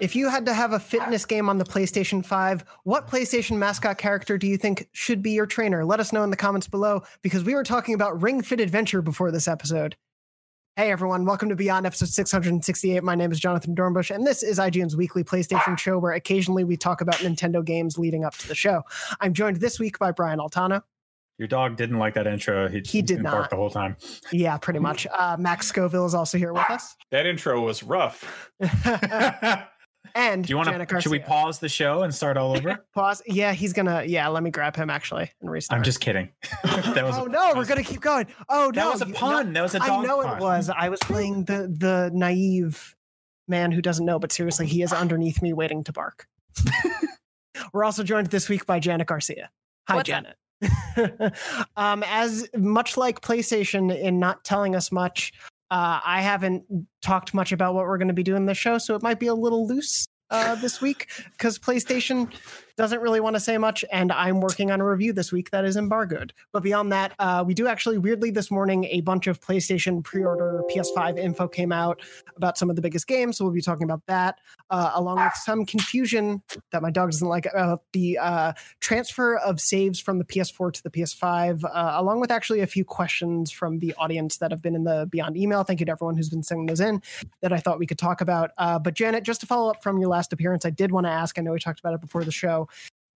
If you had to have a fitness game on the PlayStation 5, what PlayStation mascot character do you think should be your trainer? Let us know in the comments below because we were talking about Ring Fit Adventure before this episode. Hey everyone, welcome to Beyond episode 668. My name is Jonathan Dornbush, and this is IGN's weekly PlayStation show where occasionally we talk about Nintendo games leading up to the show. I'm joined this week by Brian Altano. Your dog didn't like that intro. He, He did bark not. the whole time. Yeah, pretty much. Uh, Max Scoville is also here with us. That intro was rough. and Do you want Janet to? Should we pause the show and start all over? pause? Yeah, he's gonna. Yeah, let me grab him actually and restart. I'm just kidding. that was. oh a- no, that we're gonna keep going. Oh That no, that was a you- no, pun. that was a I dog know pun. it was. I was playing the the naive man who doesn't know, but seriously, he is underneath me waiting to bark. We're also joined this week by Janet Garcia. Hi, What's? Janet. um, as much like PlayStation in not telling us much, uh, I haven't talked much about what we're going to be doing this show, so it might be a little loose uh, this week because PlayStation doesn't really want to say much, and I'm working on a review this week that is embargoed. But beyond that, uh, we do actually weirdly this morning a bunch of PlayStation pre-order PS5 info came out about some of the biggest games, so we'll be talking about that, uh, along with some confusion that my dog doesn't like about the uh, transfer of saves from the PS4 to the PS5, uh, along with actually a few questions from the audience that have been in the Beyond email. Thank you to everyone who's been sending those in that I thought we could talk about. Uh, but Janet, just to follow up from your last appearance, I did want to ask. I know we talked about it before the show.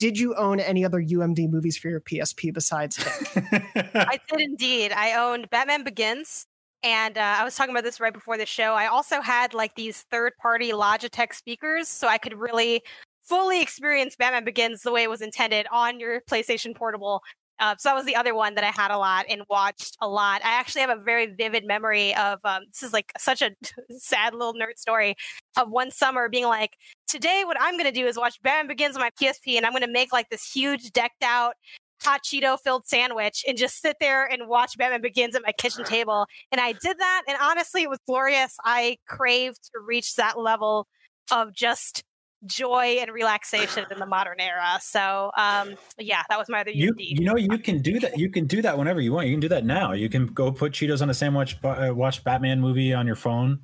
Did you own any other UMD movies for your PSP besides Hink? I did indeed. I owned Batman Begins, and uh, I was talking about this right before the show. I also had like these third-party Logitech speakers, so I could really fully experience Batman Begins the way it was intended on your PlayStation Portable. Uh, so that was the other one that I had a lot and watched a lot. I actually have a very vivid memory of um, this is like such a sad little nerd story of one summer being like, today what I'm going to do is watch Batman Begins on my PSP, and I'm going to make like this huge decked out hot Cheeto filled sandwich and just sit there and watch Batman Begins at my kitchen table. And I did that. And honestly, it was glorious. I craved to reach that level of just joy and relaxation in the modern era. So, um, yeah, that was my other You, you know you can do that. You can do that whenever you want. You can do that now. You can go put Cheetos on a sandwich, uh, watch Batman movie on your phone.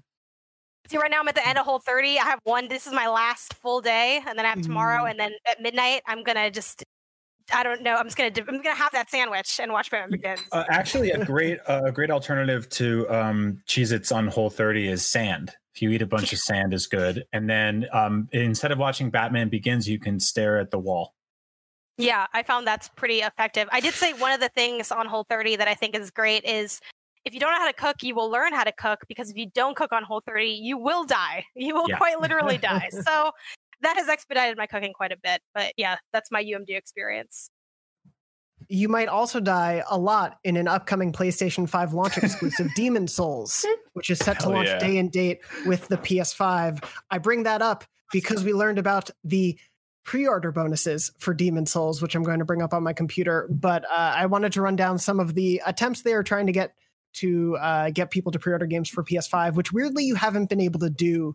See, right now I'm at the end of Whole 30. I have one. This is my last full day, and then I have tomorrow, Mm. and then at midnight I'm gonna just. I don't know. I'm just gonna. I'm gonna have that sandwich and watch Batman Begins. Uh, actually, a great uh, a great alternative to um, Cheez-Its on Whole 30 is sand. If you eat a bunch of sand, is good. And then um, instead of watching Batman Begins, you can stare at the wall. Yeah, I found that's pretty effective. I did say one of the things on Whole 30 that I think is great is if you don't know how to cook, you will learn how to cook because if you don't cook on Whole 30, you will die. You will Yeah. quite literally die. So that has expedited my cooking quite a bit. But yeah, that's my UMD experience. you might also die a lot in an upcoming PlayStation 5 launch exclusive Demon's Souls, which is set to launch yeah. day and date with the PS5. I bring that up because we learned about the pre-order bonuses for Demon's Souls, which I'm going to bring up on my computer. But uh, I wanted to run down some of the attempts they are trying to get to uh, get people to pre-order games for PS5, which weirdly you haven't been able to do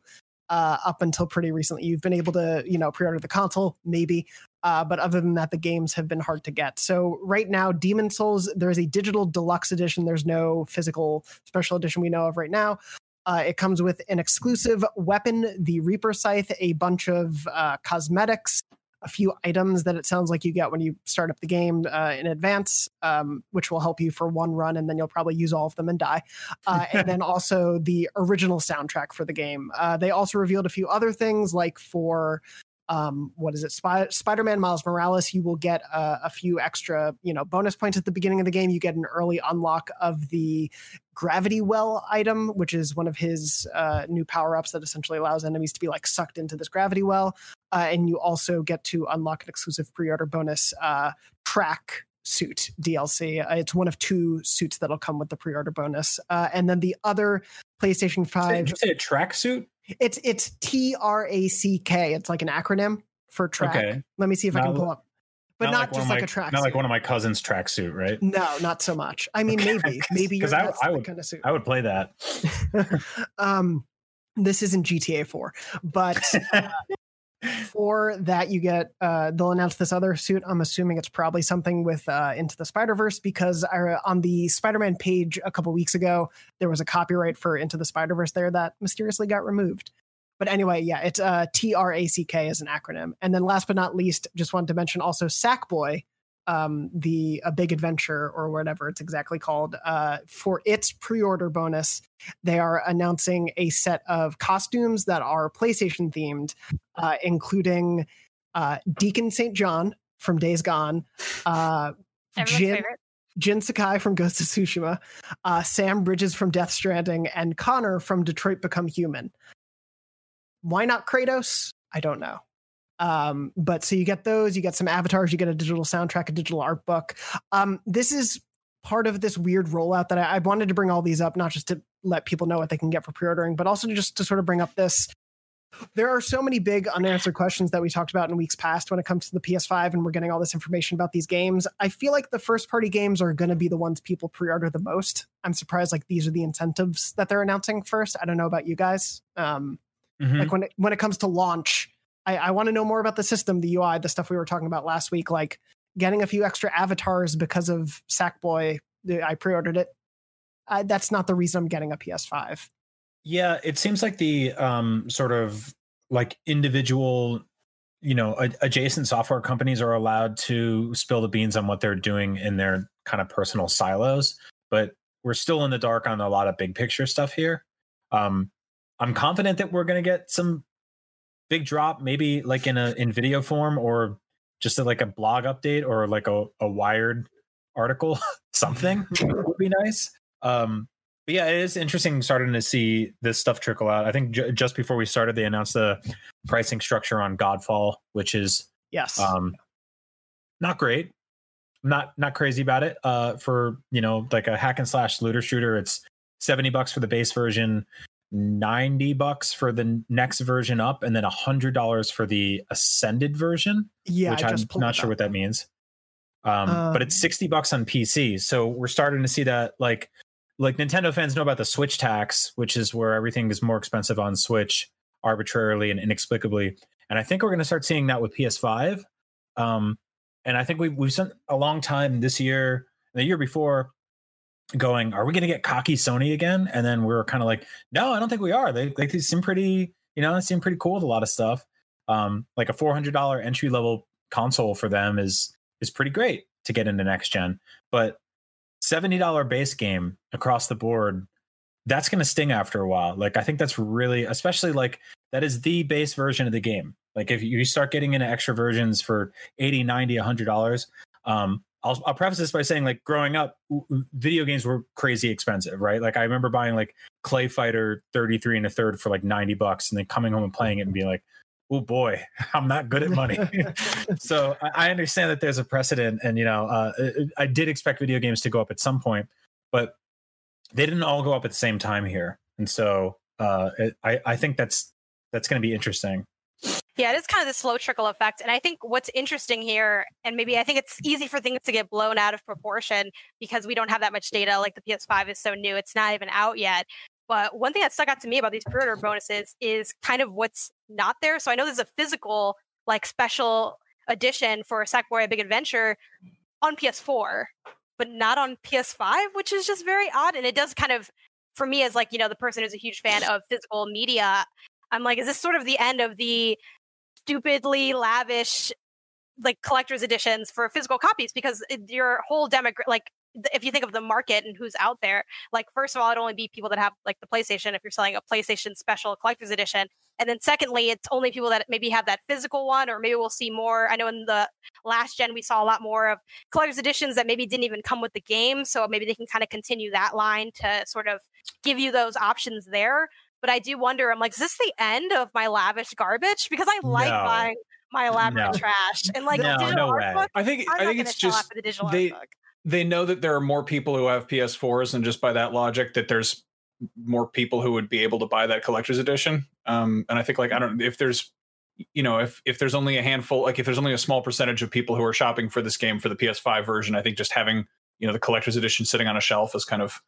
uh, up until pretty recently. You've been able to, you know, pre-order the console, maybe, uh, but other than that, the games have been hard to get. So right now, Demon's Souls, there's a digital deluxe edition. There's no physical special edition we know of right now. Uh, it comes with an exclusive weapon, the Reaper Scythe, a bunch of uh, cosmetics, a few items that it sounds like you get when you start up the game uh, in advance, um, which will help you for one run, and then you'll probably use all of them and die. Uh, and then also the original soundtrack for the game. Uh, they also revealed a few other things, like for um, what is it, Spy- Spider-Man Miles Morales, you will get uh, a few extra, you know, bonus points at the beginning of the game. You get an early unlock of the gravity well item, which is one of his uh, new power-ups that essentially allows enemies to be like sucked into this gravity well. Uh, and you also get to unlock an exclusive pre-order bonus uh, track suit DLC. Uh, it's one of two suits that'll come with the pre-order bonus. Uh, and then the other PlayStation Did 5 you say a tracksuit? it's it's T R A C K. It's like an acronym for track. Okay. Let me see if I can pull up. But not, one of just my- like a track. Not like one of my cousin's tracksuit, right? No, not so much. I mean, maybe, maybe you're 'Cause I- I would- kind of suit. I would play that. um, this isn't GTA 4, but uh, for that you get uh, they'll announce this other suit. I'm assuming it's probably something with uh, Into the Spider Verse because I, on the Spider-Man page a couple weeks ago there was a copyright for Into the Spider Verse there that mysteriously got removed. But anyway, yeah, it's uh, T R A C K as an acronym. And then last but not least, just wanted to mention also Sackboy, um, the a big adventure or whatever it's exactly called, uh, for its pre-order bonus, they are announcing a set of costumes that are PlayStation themed, uh, including uh, Deacon St. John from Days Gone, uh, Jin, favorite. Jin Sakai from Ghost of Tsushima, uh, Sam Bridges from Death Stranding, and Connor from Detroit Become Human. Why not Kratos? I don't know. Um, but so you get those, you get some avatars, you get a digital soundtrack, a digital art book. Um, this is part of this weird rollout that I, I wanted to bring all these up, not just to let people know what they can get for pre-ordering, but also just to sort of bring up this. There are so many big unanswered questions that we talked about in weeks past when it comes to the PS5, and we're getting all this information about these games. I feel like the first party games are going to be the ones people pre order the most. I'm surprised, like, these are the incentives that they're announcing first. I don't know about you guys. Um, Mhm. like when it when it comes to launch i, I want to know more about the system the ui the stuff we were talking about last week like getting a few extra avatars because of sackboy i pre-ordered it I, that's not the reason i'm getting a ps5 Yeah, it seems like the um, sort of like individual, you know, a- adjacent software companies are allowed to spill the beans on what they're doing in their kind of personal silos, but we're still in the dark on a lot of big picture stuff here. Um, I'm confident that we're going to get some big drop, maybe like in a in video form or just a, like a blog update or like a, a wired article, something would be nice. Um, but yeah, it is interesting starting to see this stuff trickle out. I think j- just before we started, they announced the pricing structure on Godfall, which is yes um, not great. Not not crazy about it. Uh, for you know, like a hack and slash looter shooter, it's seventy bucks for the base version, ninety bucks for the next version up, and then hundred dollars for the ascended version yeah which I I'm not sure what that means. Um, but it's Um, 60 bucks on PC. So we're starting to see that like like Nintendo fans know about the Switch tax, which is where everything is more expensive on Switch arbitrarily and inexplicably. And I think we're going to start seeing that with PS5. Um, and I think we've we've spent a long time this year, the year before, going, are we going to get cocky Sony again? And then we are kind of like, no, I don't think we are. They they seem pretty, you know, they seem pretty cool with a lot of stuff. Um, like a four hundred dollar entry level console for them is is pretty great to get into next gen. But seventy dollar base game across the board, that's going to sting after a while. Like I think that's really, especially like that is the base version of the game. Like if you start getting into extra versions for 80, 90, 100 dollars, um, I'll, I'll preface this by saying like growing up, video games were crazy expensive, right? Like I remember buying like Clay Fighter 33 and a third for like 90 bucks and then coming home and playing it and being like, oh boy, I'm not good at money. so I, I understand that there's a precedent and, you know, uh, I did expect video games to go up at some point, but they didn't all go up at the same time here. And so uh, it, I, I think that's, that's going to be interesting. Yeah, it is kind of the slow trickle effect. And I think what's interesting here, and maybe I think it's easy for things to get blown out of proportion because we don't have that much data. Like the PS5 is so new, it's not even out yet. But one thing that stuck out to me about these pre-order bonuses is kind of what's not there. So I know there's a physical, like special edition for Sackboy: A Big Adventure on PS4, but not on PS5, which is just very odd. And it does kind of, for me, as like you know the person who's a huge fan of physical media, I'm like, is this sort of the end of the stupidly lavish like collector's editions for physical copies because your whole demographic like if you think of the market and who's out there like first of all it'd only be people that have like the playstation if you're selling a playstation special collector's edition. And then secondly it's only people that maybe have that physical one or maybe we'll see more. I know in the last gen we saw a lot more of collector's editions that maybe didn't even come with the game so maybe they can kind of continue that line to sort of give you those options there but i do wonder i'm like is this the end of my lavish garbage because i like No. buying my elaborate No. trash and like No, digital no way. book, I think I'm I think it's just the digital they- they know that there are more people who have PS4s, and just by that logic, that there's more people who would be able to buy that collector's edition. Um, and I think like I don't if there's you know if if there's only a handful like if there's only a small percentage of people who are shopping for this game for the PS5 version, I think just having you know the collector's edition sitting on a shelf is kind of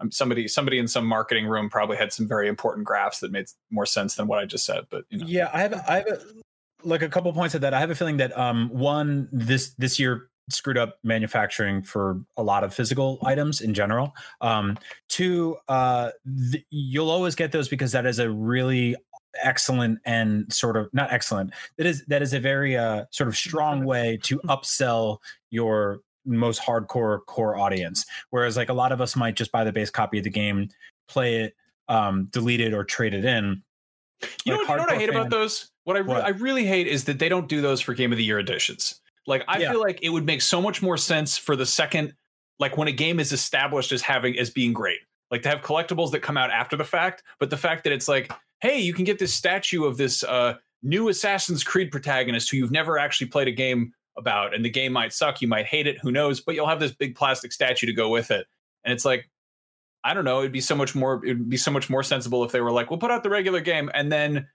um, somebody somebody in some marketing room probably had some very important graphs that made more sense than what I just said. But you know, Yeah, I have I have a, like a couple points of that. I have a feeling that um one this this year screwed up manufacturing for a lot of physical items in general. Um two uh th- you'll always get those because that is a really excellent and sort of not excellent. That is that is a very uh, sort of strong way to upsell your most hardcore core audience. Whereas like a lot of us might just buy the base copy of the game, play it, um, delete it, or trade it in. You know, what, you know what I hate fan- about those? What I re- What? I really hate is that they don't do those for Game of the Year editions. Like I Yeah. feel like it would make so much more sense for the second, like when a game is established as having as being great, like to have collectibles that come out after the fact. But the fact that it's like, hey, you can get this statue of this uh, new Assassin's Creed protagonist who you've never actually played a game about, and the game might suck, you might hate it, who knows? But you'll have this big plastic statue to go with it, and it's like. I don't know. It'd be so much more. It'd be so much more sensible if they were like, "We'll put out the regular game, and then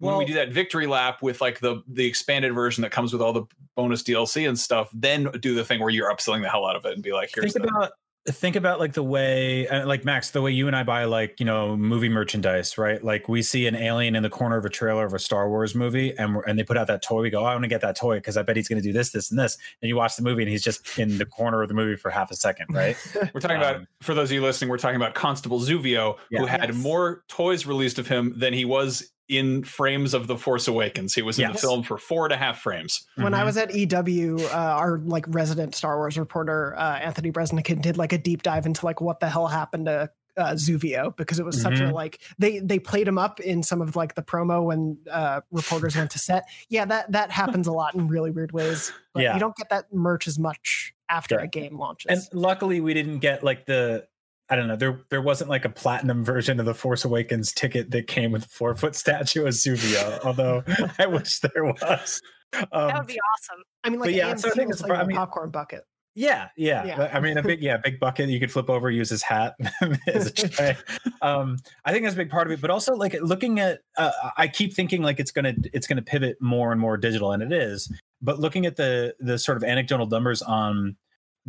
when we do that victory lap with like the the expanded version that comes with all the bonus DLC and stuff, then do the thing where you're upselling the hell out of it and be like, here's think the, about think about like the way uh, like max the way you and i buy like you know movie merchandise right like we see an alien in the corner of a trailer of a star wars movie and we're, and they put out that toy we go oh, i want to get that toy because i bet he's going to do this this and this and you watch the movie and he's just in the corner of the movie for half a second right we're talking about um, for those of you listening, we're talking about Constable Zuvio, Yeah. who had Yes. more toys released of him than he was in frames of The Force Awakens. He was in the film for four and a half frames. when I Mhm. was at EW, uh, our like resident Star Wars reporter uh, Anthony Breznican did like a deep dive into like what the hell happened to uh, Zuvio because it was such a Mhm. like they they played him up in some of like the promo when uh, reporters went to set. Yeah, that that happens a lot in really weird ways. But Yeah. you don't get that merch as much after Yeah. a game launches. and luckily we didn't get like the I don't know. There, there wasn't like a platinum version of the Force Awakens ticket that came with a four foot statue of Zuvio. although I wish there was. that Um, would be awesome. I mean, like yeah, AMC so I think it's like a popcorn bucket. Yeah, yeah, Yeah. I mean, a big, yeah, big bucket you could flip over, use his hat as a tray. um, I think that's a big part of it, but also like looking at, uh, I keep thinking like it's gonna, it's gonna pivot more and more digital, and it is. But looking at the the sort of anecdotal numbers on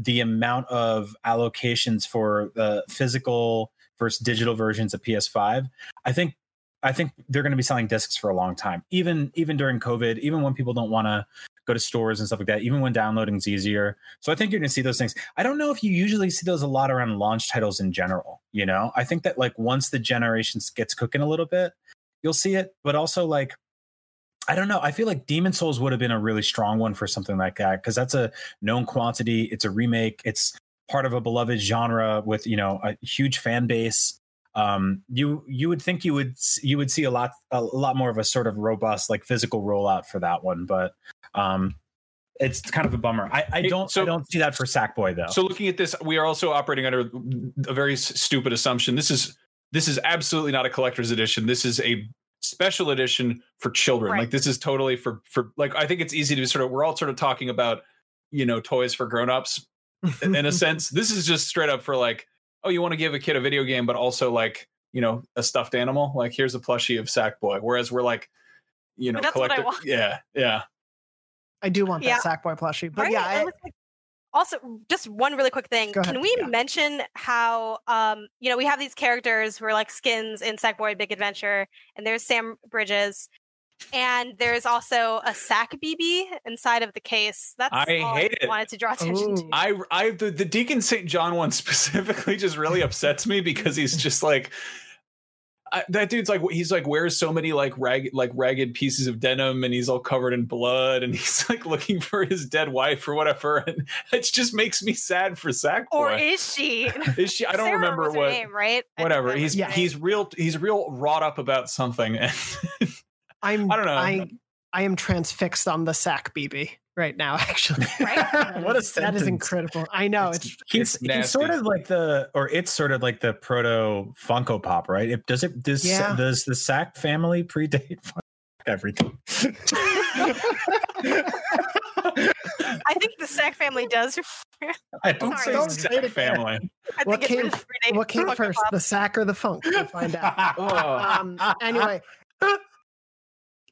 the amount of allocations for the physical versus digital versions of PS5, I think I think they're going to be selling discs for a long time, even even during COVID, even when people don't want to go to stores and stuff like that, even when downloading's easier. So I think you're going to see those things. I don't know if you usually see those a lot around launch titles in general. You know, I think that like once the generation gets cooking a little bit, you'll see it. But also like, I don't know. I feel like Demon's Souls would have been a really strong one for something like that because that's a known quantity. It's a remake. It's part of a beloved genre with you know a huge fan base um you you would think you would you would see a lot a lot more of a sort of robust like physical rollout for that one but um it's kind of a bummer i i don't so- i don't see that for sackboy though So looking at this, we are also operating under a very stupid assumption. This is this is absolutely not a collector's edition. This is a special edition for children. Right. Like this is totally for for like I think it's easy to sort of we're all sort of talking about you know toys for grown-ups in a sense. This is just straight up for like oh you want to give a kid a video game but also like you know a stuffed animal. Like here's a plushie of Sackboy. Whereas we're like you know That's what I collector want. yeah yeah I do want Yeah. that Sackboy plushie, but Right? yeah, and I, it's like- also, just one really quick thing. Ahead. Can we Yeah. mention how um, you know, we have these characters who are like skins in Sackboy Big Adventure, and there's Sam Bridges. And there's also a sack BB inside of the case. That's I all hate I it. wanted to draw attention to. I I the, the Deacon St. John one specifically just really upsets me because he's just like I, that dude's like he's like wears so many like ragged like ragged pieces of denim and he's all covered in blood and he's like looking for his dead wife or whatever and it just makes me sad for Sackboy. or is she? is she? I don't Sarah remember was her what. name, right? Whatever. He's Yeah. he's real he's real wrought up about something. And I'm I don't know. I I am transfixed on the sack BB right now. Actually, Right? That What a is- that is incredible. I know it's, he's, It's he's sort of like the or it's sort of like the proto funko pop right it does it does Yeah. does the sack family predate Funko- everything I think the Sack family does. i don't Sorry. say Don't Sack say it again. family I What think it came- does what came first, Pop. the sack or the funk? We'll find out. um, anyway,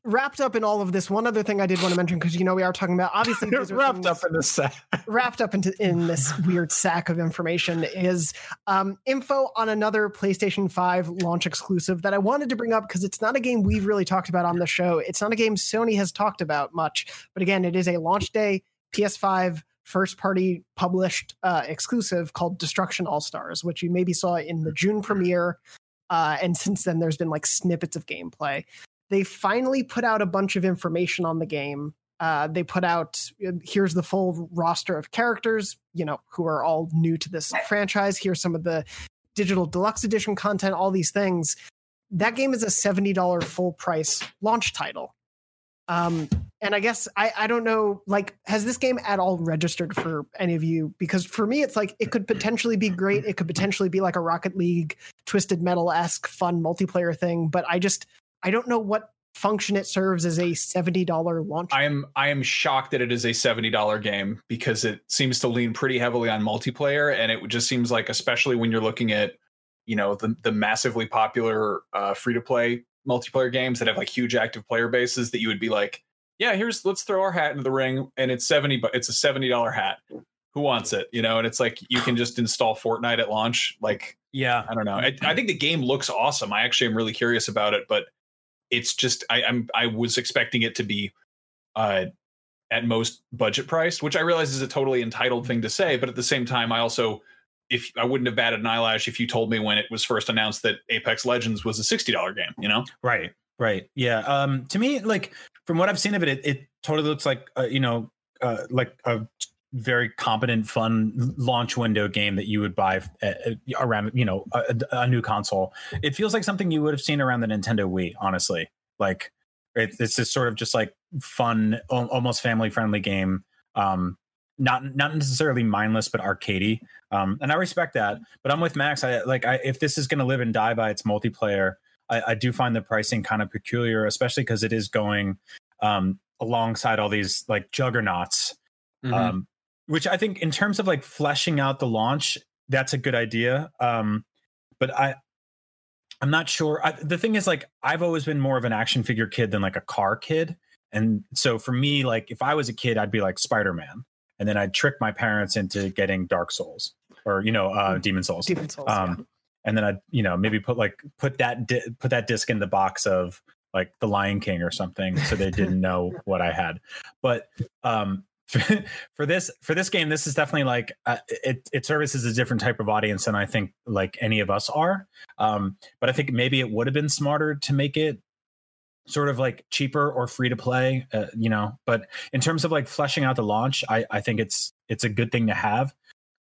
wrapped up in all of this, one other thing I did want to mention because you know we are talking about obviously wrapped up in the sack wrapped up into in this weird sack of information is um, info on another PlayStation 5 launch exclusive that I wanted to bring up because it's not a game we've really talked about on the show. It's not a game Sony has talked about much, but again, it is a launch day PS5 first party published uh, exclusive called Destruction All Stars, which you maybe saw in the June premiere. Uh, and since then, there's been like snippets of gameplay. They finally put out a bunch of information on the game. Uh, they put out uh, here's the full roster of characters, you know, who are all new to this franchise. Here's some of the digital deluxe edition content, all these things. That game is a $70 full price launch title. Um, and I guess I, I don't know, like, has this game at all registered for any of you? Because for me, it's like it could potentially be great. It could potentially be like a Rocket League, Twisted Metal esque fun multiplayer thing. But I just, I don't know what function it serves as a $70 launch. I am I am shocked that it is a $70 game because it seems to lean pretty heavily on multiplayer and it just seems like especially when you're looking at you know the the massively popular uh, free to play multiplayer games that have like huge active player bases that you would be like yeah here's let's throw our hat into the ring and it's 70 but it's a $70 hat who wants it you know and it's like you can just install Fortnite at launch like Yeah. I don't know I, I think the game looks awesome I actually am really curious about it but it's just I, I'm I was expecting it to be uh at most budget priced, which I realize is a totally entitled thing to say, but at the same time, I also if I wouldn't have batted an eyelash if you told me when it was first announced that Apex Legends was a sixty dollar game, you know? Right. Right. Yeah. Um. To me, like from what I've seen of it, it, it totally looks like uh, you know, uh, like a very competent, fun launch window game that you would buy uh, uh, around you know a, a new console. It feels like something you would have seen around the Nintendo Wii. Honestly, like it's this sort of just like fun, almost family friendly game. Um. Not not necessarily mindless, but arcadey. Um, and I respect that. But I'm with Max. I like I, if this is going to live and die by its multiplayer. I, I do find the pricing kind of peculiar, especially because it is going um, alongside all these like juggernauts. Mm-hmm. Um, which I think, in terms of like fleshing out the launch, that's a good idea. Um, but I, I'm not sure. I, the thing is, like, I've always been more of an action figure kid than like a car kid, and so for me, like, if I was a kid, I'd be like Spider Man, and then I'd trick my parents into getting Dark Souls or you know uh, Demon's Souls Demon's Souls. um, and then I'd you know maybe put like put that di- put that disc in the box of like the Lion King or something, so they didn't know what I had. But um, for this for this game, this is definitely like uh, it it services a different type of audience than I think like any of us are. Um, but I think maybe it would have been smarter to make it sort of like cheaper or free to play uh, you know but in terms of like fleshing out the launch i i think it's it's a good thing to have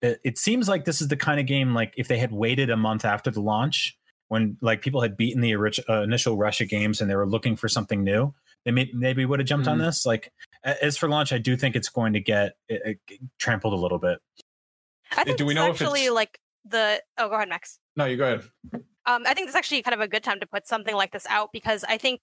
it, it seems like this is the kind of game like if they had waited a month after the launch when like people had beaten the orig- uh, initial rush of games and they were looking for something new they may, maybe would have jumped on Mhm. this like as for launch i do think it's going to get uh, uh, trampled a little bit I think do we know is if actually it's- like the oh go ahead Max. No, you go ahead. Um, I think it's actually kind of a good time to put something like this out because I think,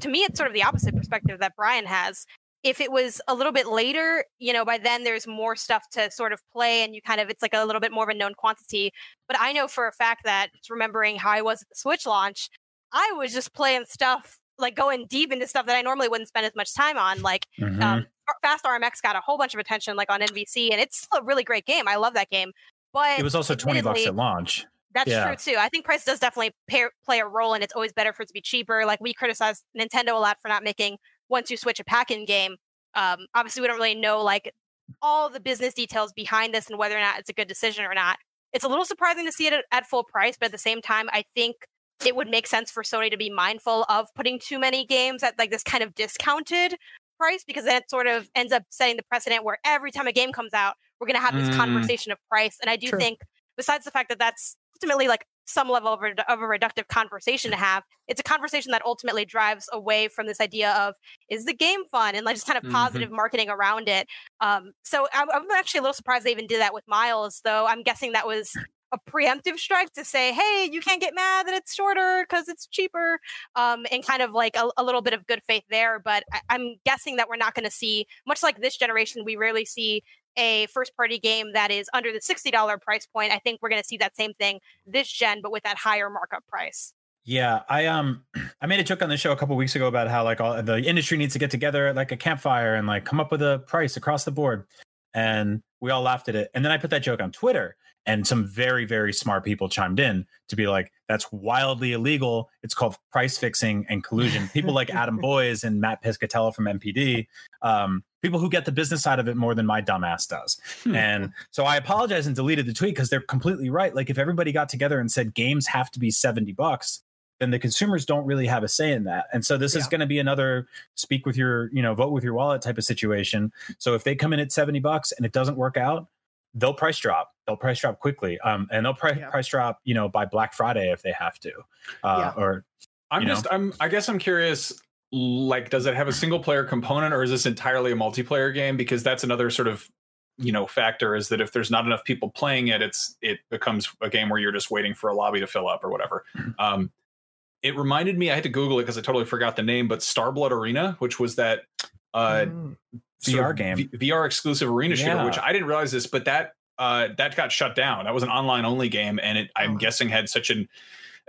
to me, it's sort of the opposite perspective that Brian has. If it was a little bit later, you know, by then there's more stuff to sort of play, and you kind of it's like a little bit more of a known quantity. But I know for a fact that just remembering how I was at the Switch launch, I was just playing stuff like going deep into stuff that I normally wouldn't spend as much time on. Like Mhm. um, Fast RMX got a whole bunch of attention, like on NBC, and it's still a really great game. I love that game. But it was also 20 bucks at launch that's Yeah. true too. I think price does definitely pair, play a role, and it's always better for it to be cheaper. Like we criticize Nintendo a lot for not making 1-2-Switch a pack-in game. Um, obviously, we don't really know like all the business details behind this and whether or not it's a good decision or not. It's a little surprising to see it at, at full price, but at the same time, I think it would make sense for Sony to be mindful of putting too many games at like this kind of discounted price because then it sort of ends up setting the precedent where every time a game comes out, we're going to have this Mm. conversation of price. And I do True. think, besides the fact that that's ultimately like some level of, redu- of a reductive conversation to have, it's a conversation that ultimately drives away from this idea of is the game fun and like just kind of Mhm. positive marketing around it. Um, so I, I'm actually a little surprised they even did that with Miles, though. I'm guessing that was a preemptive strike to say, hey, you can't get mad that it's shorter because it's cheaper, um, and kind of like a, a little bit of good faith there. But I, I'm guessing that we're not going to see, much like this generation, we rarely see a first party game that is under the $60 price point. I think we're going to see that same thing this gen, but with that higher markup price. Yeah, I um I made a joke on the show a couple weeks ago about how like all the industry needs to get together at like a campfire and like come up with a price across the board. And we all laughed at it. And then I put that joke on Twitter and some very very smart people chimed in to be like that's wildly illegal. It's called price fixing and collusion. People like Adam Boyes and Matt Piscatella from NPD, um people who get the business side of it more than my dumbass does. Hmm. And so I apologize and deleted the tweet because they're completely right. Like if everybody got together and said games have to be 70 bucks, then the consumers don't really have a say in that. And so this is going to be another speak with your, you know, vote with your wallet type of situation. So if they come in at 70 bucks and it doesn't work out, they'll price drop. They'll price drop quickly. Um, and they'll pri- Yeah. price drop, you know, by Black Friday if they have to. Uh, or I'm you know? just I'm I guess I'm curious like does it have a single player component or is this entirely a multiplayer game because that's another sort of you know factor is that if there's not enough people playing it it's it becomes a game where you're just waiting for a lobby to fill up or whatever. Um it reminded me I had to google it because I totally forgot the name but Starblood Arena which was that uh Mm. VR game. V- VR exclusive arena shooter which I didn't realize this but that uh that got shut down. That was an online only game and it I'm Oh. guessing had such an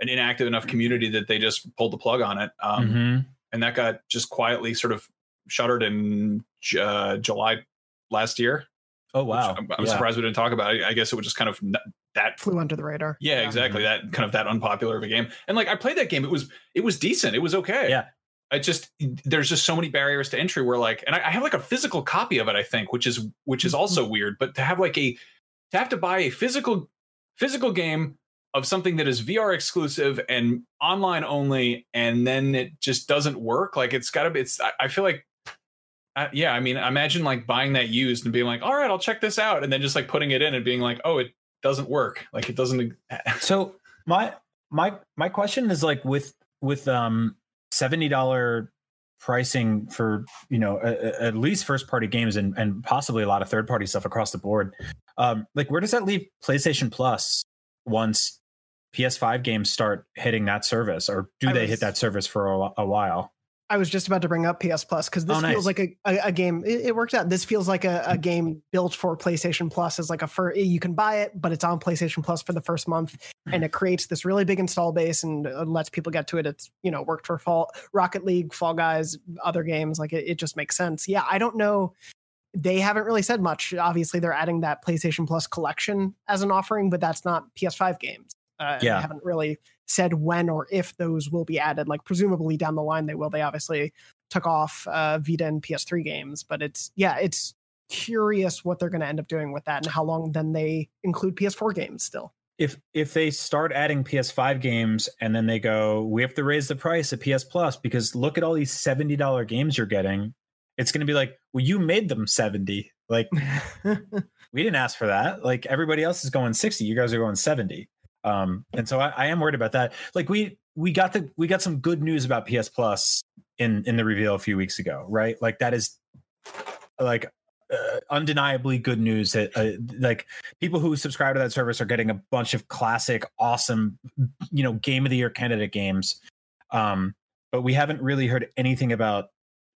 an inactive enough community that they just pulled the plug on it. Um Mhm. and that got just quietly sort of shuttered in uh, July last year. oh wow, I'm, I'm Yeah. surprised we didn't talk about it. I guess it was just kind of n- that. Flew under the radar. Yeah, exactly. That kind of that unpopular of a game. And like I played that game, it was it was decent. It was okay. Yeah. I just there's just so many barriers to entry where like, and I, I have like a physical copy of it. I think, which is which is also weird. But to have like a to have to buy a physical physical game of something that is VR exclusive and online only, and then it just doesn't work. Like it's got to be. It's. I, I feel like. Uh, yeah, I mean, imagine like buying that used and being like, "All right, I'll check this out," and then just like putting it in and being like, "Oh, it doesn't work. Like it doesn't." So my my my question is like with with um seventy dollar pricing for you know a, a- at least first party games and and possibly a lot of third party stuff across the board. Um, like where does that leave PlayStation Plus once PS5 games start hitting that service, or do I they was- hit that service for a, a while? I was just about to bring up PS Plus because this Oh, nice. feels like a, a, a game. It, it worked out. This feels like a, a game built for PlayStation Plus as like a fir- you can buy it, but it's on PlayStation Plus for the first month, and it creates this really big install base and uh, lets people get to it. It's you know worked for Fall Rocket League, Fall Guys, other games. Like it, it just makes sense. Yeah, I don't know. They haven't really said much. Obviously, they're adding that PlayStation Plus collection as an offering, but that's not PS5 games. Uh, Yeah. They haven't really said when or if those will be added. Like presumably down the line they will. They obviously took off uh, Vita and PS3 games, but it's yeah, it's curious what they're going to end up doing with that and how long then they include PS4 games still. if if they start adding PS5 games and then they go, we have to raise the price of PS Plus because look at all these seventy dollar games you're getting. It's going to be like, well, you made them seventy. Like we didn't ask for that. Like everybody else is going sixty. You guys are going seventy. Um, and so I, I am worried about that. Like we we got the we got some good news about PS Plus in in the reveal a few weeks ago, right? Like that is like uh, undeniably good news that uh, like people who subscribe to that service are getting a bunch of classic awesome you know game of the year candidate games um but we haven't really heard anything about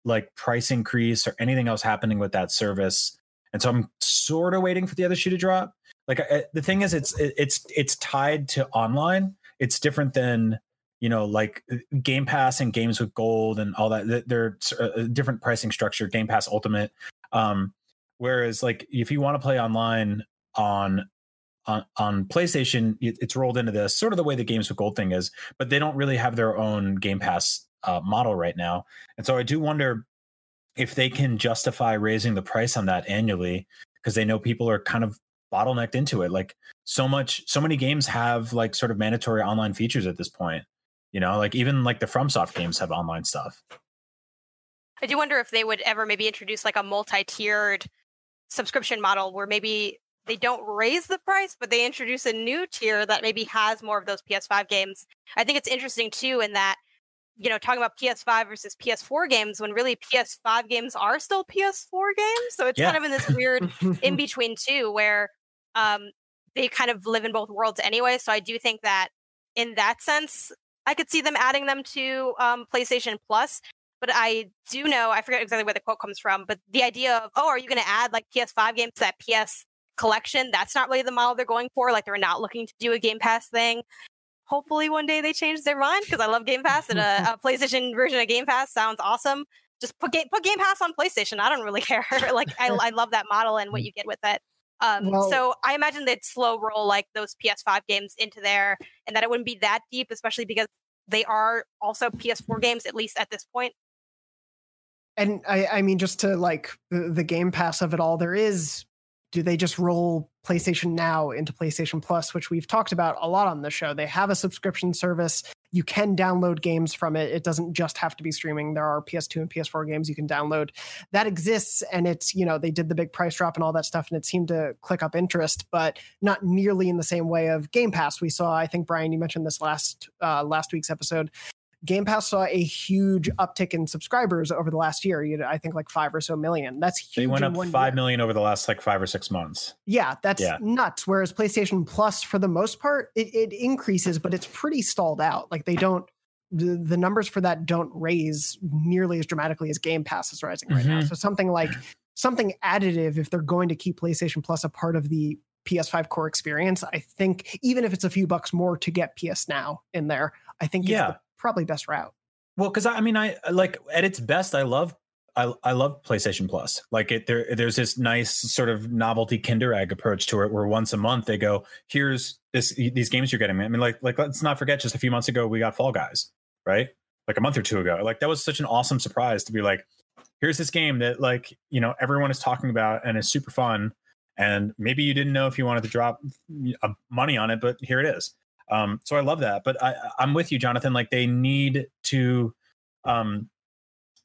like price increase or anything else happening with that service and so i'm sort of waiting for the other shoe to drop like I, the thing is it's it's it's tied to online it's different than you know like game pass and games with gold and all that they're a different pricing structure game pass ultimate um whereas like if you want to play online on on, on PlayStation, it's rolled into this sort of the way the games with gold thing is, but they don't really have their own Game Pass uh, model right now. And so I do wonder if they can justify raising the price on that annually because they know people are kind of bottlenecked into it. Like so much, so many games have like sort of mandatory online features at this point. You know, like even like the FromSoft games have online stuff. I do wonder if they would ever maybe introduce like a multi-tiered subscription model where maybe they don't raise the price, but they introduce a new tier that maybe has more of those PS5 games. I think it's interesting too in that, you know, talking about PS5 versus PS4 games when really PS5 games are still PS4 games. So it's Yeah. kind of in this weird in between too, where um, they kind of live in both worlds anyway. So I do think that in that sense, I could see them adding them to um, PlayStation Plus. But I do know, I forget exactly where the quote comes from, but the idea of, oh, are you going to add like PS5 games to that PS collection? That's not really the model they're going for. Like they're not looking to do a Game Pass thing. Hopefully one day they change their mind because I love Game Pass and a, a PlayStation version of Game Pass sounds awesome. Just put Game, put Game Pass on PlayStation. I don't really care. like I, I love that model and what you get with it. Um, Well- so I imagine they'd slow roll like those PS5 games into there, and that it wouldn't be that deep, especially because they are also PS4 games at least at this point. and I, I mean, just to like the, the Game Pass of it all, there is. Do they just roll PlayStation Now into PlayStation Plus, which we've talked about a lot on the show? They have a subscription service. You can download games from it. It doesn't just have to be streaming. There are PS2 and PS4 games you can download. That exists, and it's you know they did the big price drop and all that stuff, and it seemed to click up interest, but not nearly in the same way of Game Pass. We saw, I think Brian, you mentioned this last uh, last week's episode. Game Pass saw a huge uptick in subscribers over the last year. You know, I think like five or so million. That's huge. They went up five year. million over the last like five or six months. Yeah, that's Yeah. nuts. Whereas PlayStation Plus, for the most part, it, it increases, but it's pretty stalled out. Like they don't, the, the numbers for that don't raise nearly as dramatically as Game Pass is rising right now. Mhm. So something like something additive, if they're going to keep PlayStation Plus a part of the PS5 core experience, I think even if it's a few bucks more to get PS Now in there, I think Yeah. Probably best route. Well, because I, mean, I like at its best, I love, I, I love PlayStation Plus. Like it, there, there's this nice sort of novelty Kinder Egg approach to it, where once a month they go, "Here's this these games you're getting." I mean, like, like let's not forget, just a few months ago we got Fall Guys, right? Like a month or two ago. Like that was such an awesome surprise to be like, "Here's this game that like you know everyone is talking about and is super fun." And maybe you didn't know if you wanted to drop money on it, but here it is. Um, so I love that. But I, I'm with you, Jonathan. Like they need to um,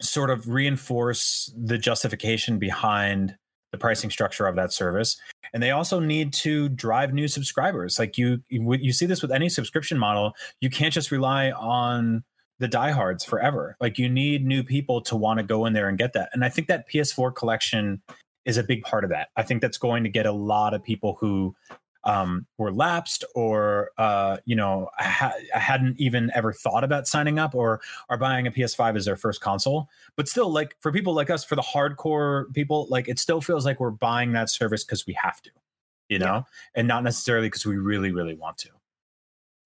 sort of reinforce the justification behind the pricing structure of that service, and they also need to drive new subscribers. Like you, you, you see this with any subscription model. You can't just rely on the diehards forever. Like you need new people to want to go in there and get that. And I think that PS4 collection is a big part of that. I think that's going to get a lot of people who um, were lapsed or uh, you know ha- hadn't even ever thought about signing up or are buying a PS5 as their first console. But still, like for people like us, for the hardcore people, like it still feels like we're buying that service because we have to, you know, and not necessarily because we really, really want to.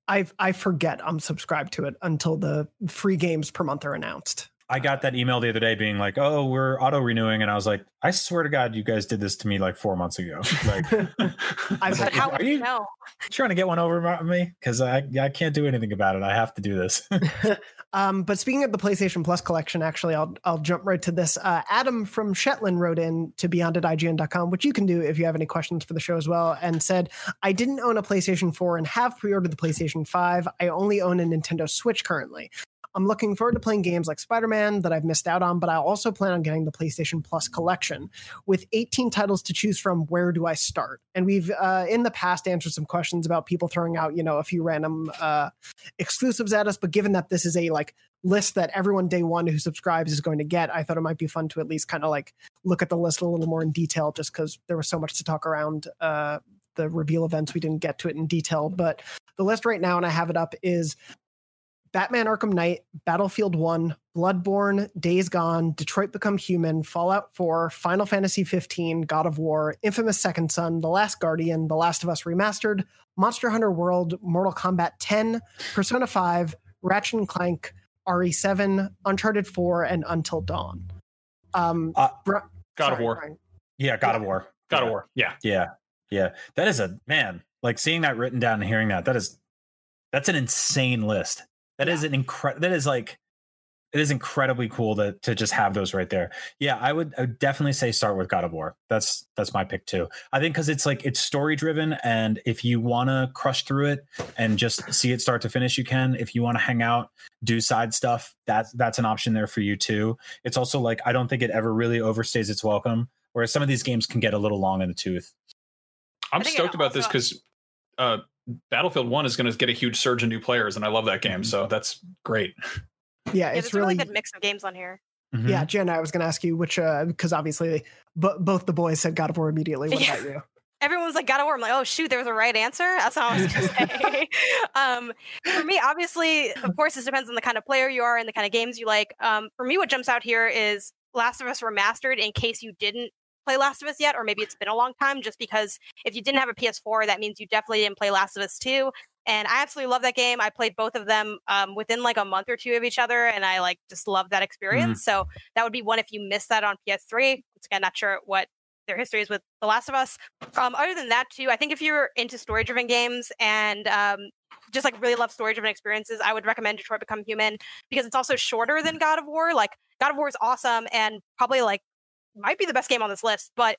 I I forget I'm subscribed to it until the free games per month are announced. I got that email the other day being like, "Oh, we're auto renewing," and I was like, "I swear to God, you guys did this to me like four months ago. Like, I've But Like, how are you you- know? trying to get one over on me because I I can't do anything about it. I have to do this." Um, but speaking of the PlayStation Plus collection, actually, I'll I'll jump right to this. Uh, Adam from Shetland wrote in to beyond at IGN.com, which you can do if you have any questions for the show as well, and said, I didn't own a PlayStation 4 and have pre-ordered the PlayStation 5. I only own a Nintendo Switch currently. I'm looking forward to playing games like Spider Man that I've missed out on, but I also plan on getting the PlayStation Plus collection. With 18 titles to choose from, where do I start? And we've uh, in the past answered some questions about people throwing out, you know, a few random uh, exclusives at us. But given that this is a like list that everyone day one who subscribes is going to get, I thought it might be fun to at least kind of like look at the list a little more in detail, just because there was so much to talk around uh, the reveal events. We didn't get to it in detail, but the list right now, and I have it up, is Batman Arkham Knight, Battlefield 1, Bloodborne, Days Gone, Detroit Become Human, Fallout 4, Final Fantasy 15, God of War, Infamous Second Son, The Last Guardian, The Last of Us Remastered, Monster Hunter World, Mortal Kombat 10, Persona 5, Ratchet and Clank, RE7, Uncharted 4, and Until Dawn. Um, Uh, Bri- God of War. Brian. yeah, God of War. God Yeah. of War. Yeah. Yeah. Yeah. That is a man, like seeing that written down and hearing that, that is that's an insane list. That is an incredible that is like it is incredibly cool to to just have those right there. Yeah, I would I would definitely say start with God of War. That's that's my pick too. I think because it's like it's story driven, and if you want to crush through it and just see it start to finish, you can. If you want to hang out, do side stuff, that's that's an option there for you too. It's also like I don't think it ever really overstays its welcome. Whereas some of these games can get a little long in the tooth. I'm I think it stoked about this because uh, Battlefield One is going to get a huge surge in new players, and I love that game. Mhm. So that's great. Yeah, Yeah, it's there's a really really good mix of games on here. Mhm. Yeah, Jen, I was going to ask you which, because obviously bo- both the boys said God of War immediately. What Yeah. about you? Everyone's like God of War. I'm like, oh shoot, there was a right answer. That's all I was gonna say. um, for me, obviously, of course, this depends on the kind of player you are and the kind of games you like. Um, for me, what jumps out here is Last of Us Remastered. In case you didn't play Last of Us yet, or maybe it's been a long time, just because if you didn't have a PS4, that means you definitely didn't play Last of Us 2. And I absolutely love that game. I played both of them um, within like a month or two of each other, and I like just love that experience. So that would be one if you missed that on PS3. Once again, not sure what their history is with The Last of Us. Um, other than that, too, I think if you're into story-driven games and um, just like really love story-driven experiences, I would recommend Detroit Become Human because it's also shorter than God of War. Like God of War is awesome and probably like might be the best game on this list, but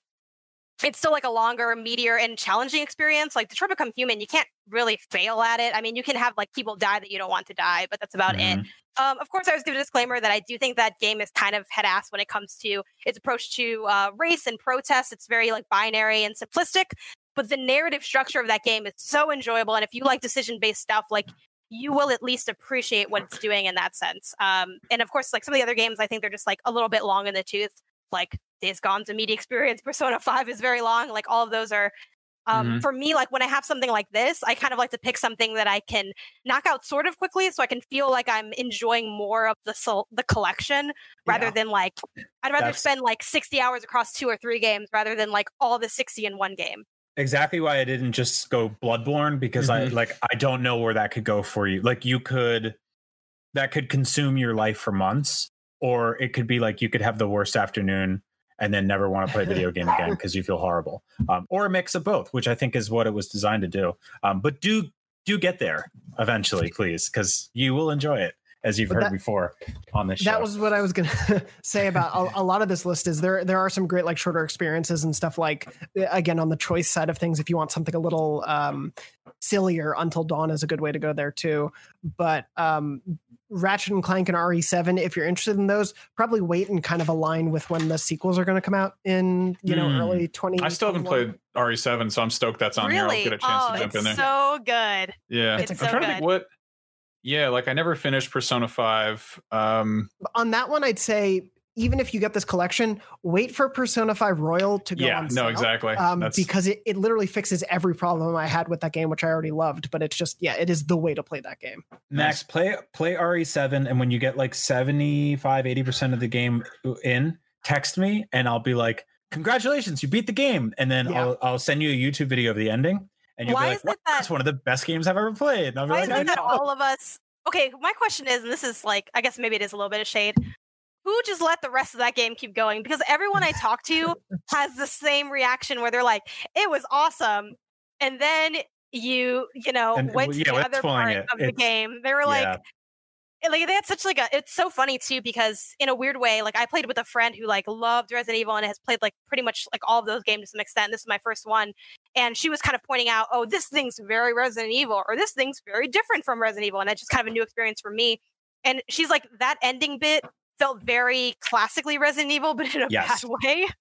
it's still like a longer, meatier, and challenging experience. Like Detroit Become Human, you can't really fail at it. I mean, you can have like people die that you don't want to die, but that's about Mhm. it. Um, of course, I was give a disclaimer that I do think that game is kind of head ass when it comes to its approach to uh, race and protest. It's very like binary and simplistic, but the narrative structure of that game is so enjoyable. And if you like decision based stuff, like you will at least appreciate what it's doing in that sense. Um, and of course, like some of the other games, I think they're just like a little bit long in the tooth. Like Days Gone's a media experience. Persona Five is very long. Like all of those are. Um, Mhm. For me, like when I have something like this, I kind of like to pick something that I can knock out sort of quickly, so I can feel like I'm enjoying more of the sol- the collection rather Yeah. than like I'd rather That's- spend like 60 hours across two or three games rather than like all the 60 in one game. exactly why I didn't just go Bloodborne because I Mhm. like I don't know where that could go for you. Like you could that could consume your life for months, or it could be like you could have the worst afternoon and then never want to play a video game again because you feel horrible. Um, or a mix of both, which I think is what it was designed to do. Um, but do do get there eventually, please, because you will enjoy it as you've But heard that- before on this show. that was what I was gonna say about a, a lot of this list. Is there there are some great like shorter experiences and stuff like uh, again on the choice side of things. If you want something a little um, sillier, Until Dawn is a good way to go there too. But um, Ratchet and Clank and RE7, if you're interested in those, probably wait and kind of align with when the sequels are going to come out in you know Hmm. early twenty. I still haven't played RE7, so I'm stoked that's on here. I'll really? get a chance oh, to jump it's in there. so good. yeah, It's I'm so trying to good. think what. Yeah, like I never finished Persona Five. Um, on that one. I'd say even if you get this collection, wait for Persona 5 Royal to go yeah, on no, sale. exactly. um, That's, because it, it literally fixes every problem I had with that game, which I already loved. But it's just, yeah, it is the way to play that game. Max, play play RE7, and when you get like 75, 80% of the game in, text me and I'll be like, Congratulations, you beat the game. And then Yeah. I'll I'll send you a YouTube video of the ending. And you'll Why be like, that- that's one of the best games I've ever played. And I'll be Why like, is it that know." all of us? Okay, my question is, and this is like, I guess maybe it is a little bit of shade. Who just let the rest of that game keep going? Because everyone I talk to has the same reaction where they're like, "It was awesome," and then you, you know, And, went well, to the other part it, of the game. They were like, Yeah. Like they had such like a it's so funny too because in a weird way like i played with a friend who like loved resident evil and has played like pretty much like all of those games to some extent. This is my first one and she was kind of pointing out oh this thing's very resident evil or this thing's very different from resident evil and it's just kind of a new experience for me and she's like that ending bit felt very classically resident evil but in a Yes. bad way.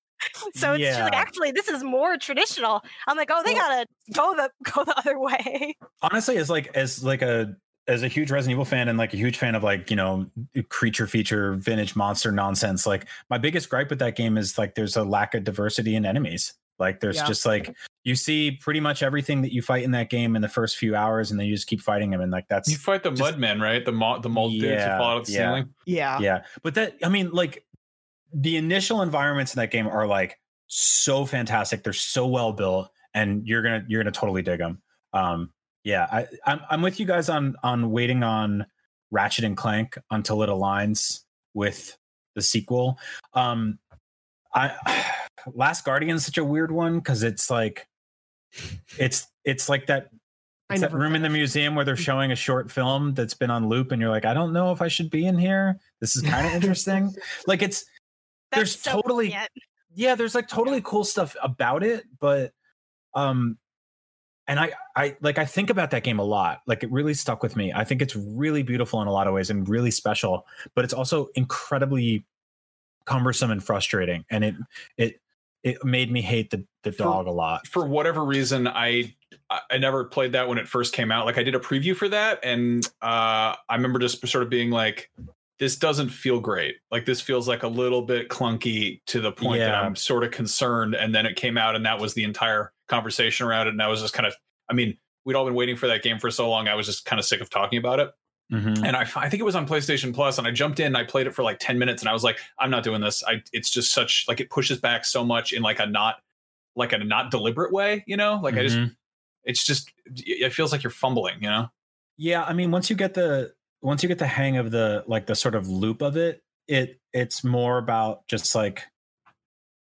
So it's she's like actually this is more traditional. I'm like oh they Well- gotta go the go the other way. Honestly as like as like a as a huge Resident Evil fan and like a huge fan of like you know creature feature vintage monster nonsense like my biggest gripe with that game is like there's a lack of diversity in enemies like there's Yeah. just like you see pretty much everything that you fight in that game in the first few hours and then you just keep fighting them and like that's you fight the just- Mudmen, right? The mo- the mold dudes Yeah, fall out of the yeah. ceiling. Yeah. yeah but that i mean like the initial environments in that game are like so fantastic they're so well built and you're gonna you're gonna totally dig them um yeah i i'm, I'm with you guys on on waiting on ratchet and clank until it aligns with the sequel um i last guardian is such a weird one because it's like it's it's like that it's that room in the museum where they're showing a short film that's been on loop, and you're like, I don't know if I should be in here. This is kind of interesting. like it's There's so totally- brilliant. yeah, there's like totally cool stuff about it, but um and I I like I think about that game a lot. Like it really stuck with me. I think it's really beautiful in a lot of ways and really special, but it's also incredibly cumbersome and frustrating. And it it it made me hate the the For- dog a lot. For whatever reason, I I I never played that when it first came out. Like I did a preview for that, and uh, I remember just sort of being like, "This doesn't feel great. Like this feels like a little bit clunky to the point that I'm sort of concerned." And then it came out, and that was the entire conversation around it. And I was just kind of, I mean, we'd all been waiting for that game for so long. I was just kind of sick of talking about it. Mhm. and I, I think it was on PlayStation Plus, and I jumped in, and I played it for like ten minutes, and I was like, I'm not doing this. I it's just such like it pushes back so much in like a not like a not deliberate way, you know. Like I just Mhm. it's just it feels like you're fumbling, you know. Yeah, I mean, once you get the once you get the hang of the like the sort of loop of it, it it's more about just like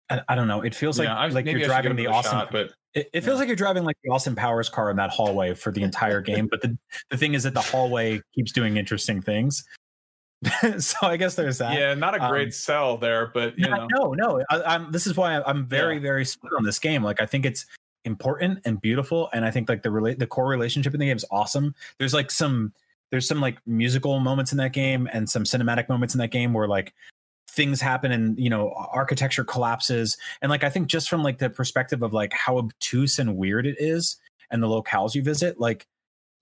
I, I don't know. It feels like I- like you're driving the awesome. shot, but it, it feels like you're driving like the Austin Powers car in that hallway for the entire game. But the the thing is that the hallway keeps doing interesting things. so I guess there's that. Yeah, not a great Um, sell there, but you no, know, no, no. I, I'm. This is why I'm very, very split on this game. Like, I think it's important and beautiful, and I think like the relate the core relationship in the game is awesome. There's like some there's some like musical moments in that game and some cinematic moments in that game where like things happen and you know architecture collapses. And like i think just from like the perspective of like how obtuse and weird it is and the locales you visit like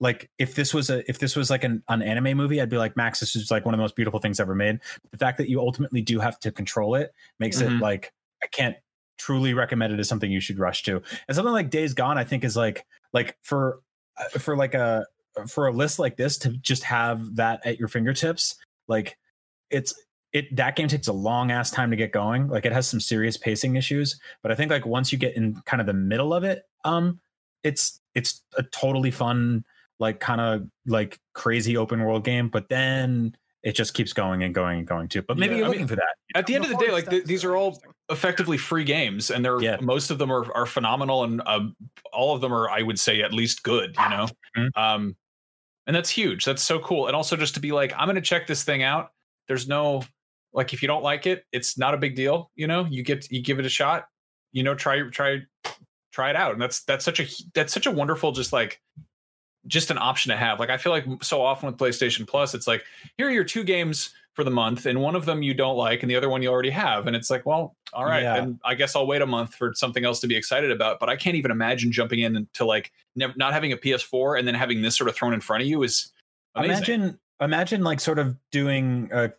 like if this was a if this was like an, an anime movie i'd be like max this is like one of the most beautiful things ever made. The fact that you ultimately do have to control it makes Mhm. it like i can't truly recommend it as something you should rush to. And something like days gone i think is like like for uh, for like a for a list like this to just have that at your fingertips like it's it that game takes a long ass time to get going like it has some serious pacing issues but i think like once you get in kind of the middle of it um it's it's a totally fun like kind of like crazy open world game but then it just keeps going and going and going too but maybe Yeah, you're I looking mean, for that at the end of the day, like th- these are all effectively free games, and they're Yeah. most of them are are phenomenal, and um, all of them are, I would say, at least good. You know, Mhm. um, and that's huge. That's so cool. And also just to be like, I'm going to check this thing out. There's no like, if you don't like it, it's not a big deal. You know, you get you give it a shot. You know, try try try it out, and that's that's such a that's such a wonderful just like just an option to have. Like I feel like so often with PlayStation Plus, it's like here are your two games for the month, and one of them you don't like, and the other one you already have, and it's like, well, all right, Yeah. then I guess I'll wait a month for something else to be excited about. But I can't even imagine jumping in into like never, not having a PS4 and then having this sort of thrown in front of you is amazing. imagine imagine like sort of doing a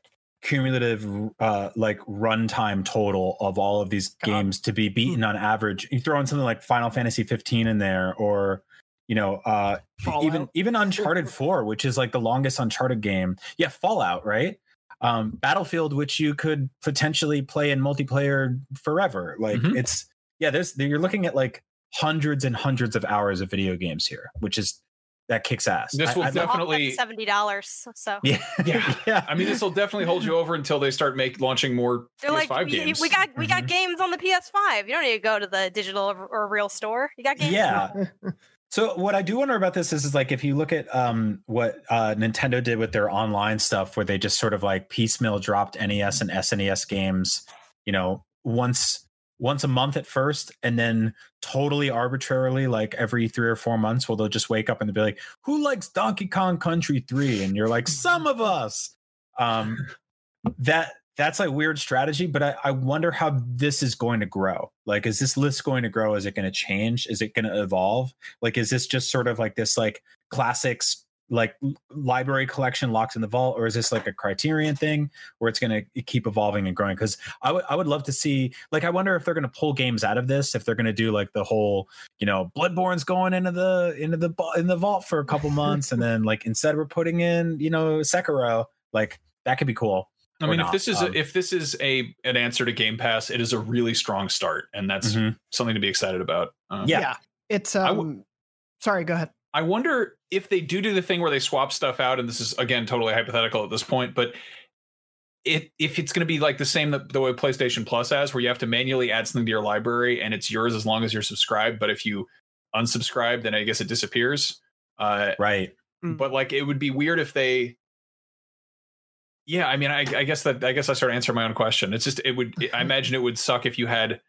cumulative uh like runtime total of all of these God. games to be beaten on average you throw in something like final fantasy 15 in there or you know uh even Fallout. even uncharted 4 which is like the longest uncharted game yeah fallout right um battlefield which you could potentially play in multiplayer forever like Mhm. it's yeah there's you're looking at like hundreds and hundreds of hours of video games here which is that kicks ass This I- will I'd def- love- Definitely- seventy dollars. So yeah, Yeah. yeah. I mean, this will definitely hold you over until they start make launching more they're PS5 like, "We- games. we got we got Mhm. games on the PS5. You don't need to go to the digital or, or real store. You got games. yeah. So what I do wonder about this is, is like if you look at um, what uh, Nintendo did with their online stuff, where they just sort of like piecemeal dropped NES and SNES games, you know, once once a month at first, and then totally arbitrarily, like every three or four months, well, they'll just wake up and they'll be like, "Who likes Donkey Kong Country 3? And you're like, "Some of us." Um, that that's a weird strategy, but I, I wonder how this is going to grow. Like, is this list going to grow? Is it going to change? Is it going to evolve? Like, is this just sort of like this like classics like library collection locks in the vault, or is this like a criterion thing where it's going to keep evolving and growing? Because I would I would love to see like I wonder if they're going to pull games out of this, if they're going to do like the whole you know Bloodborne's going into the into the in the vault for a couple months, and then like instead we're putting in you know Sekiro, like that could be cool. I or mean, if this is Um, a, if this is a an answer to Game Pass, it is a really strong start, and that's Mhm. something to be excited about. Um, Yeah. It's um w- sorry, go ahead. I wonder if they do do the thing where they swap stuff out, and this is again totally hypothetical at this point, but it if it's going to be like the same the, the way PlayStation Plus has, where you have to manually add something to your library, and it's yours as long as you're subscribed. But if you unsubscribe, then I guess it disappears. Uh, Right. but like it would be weird if they. Yeah, I mean, I, I guess that I guess I start answering my own question. It's just it would. I imagine it would suck if you had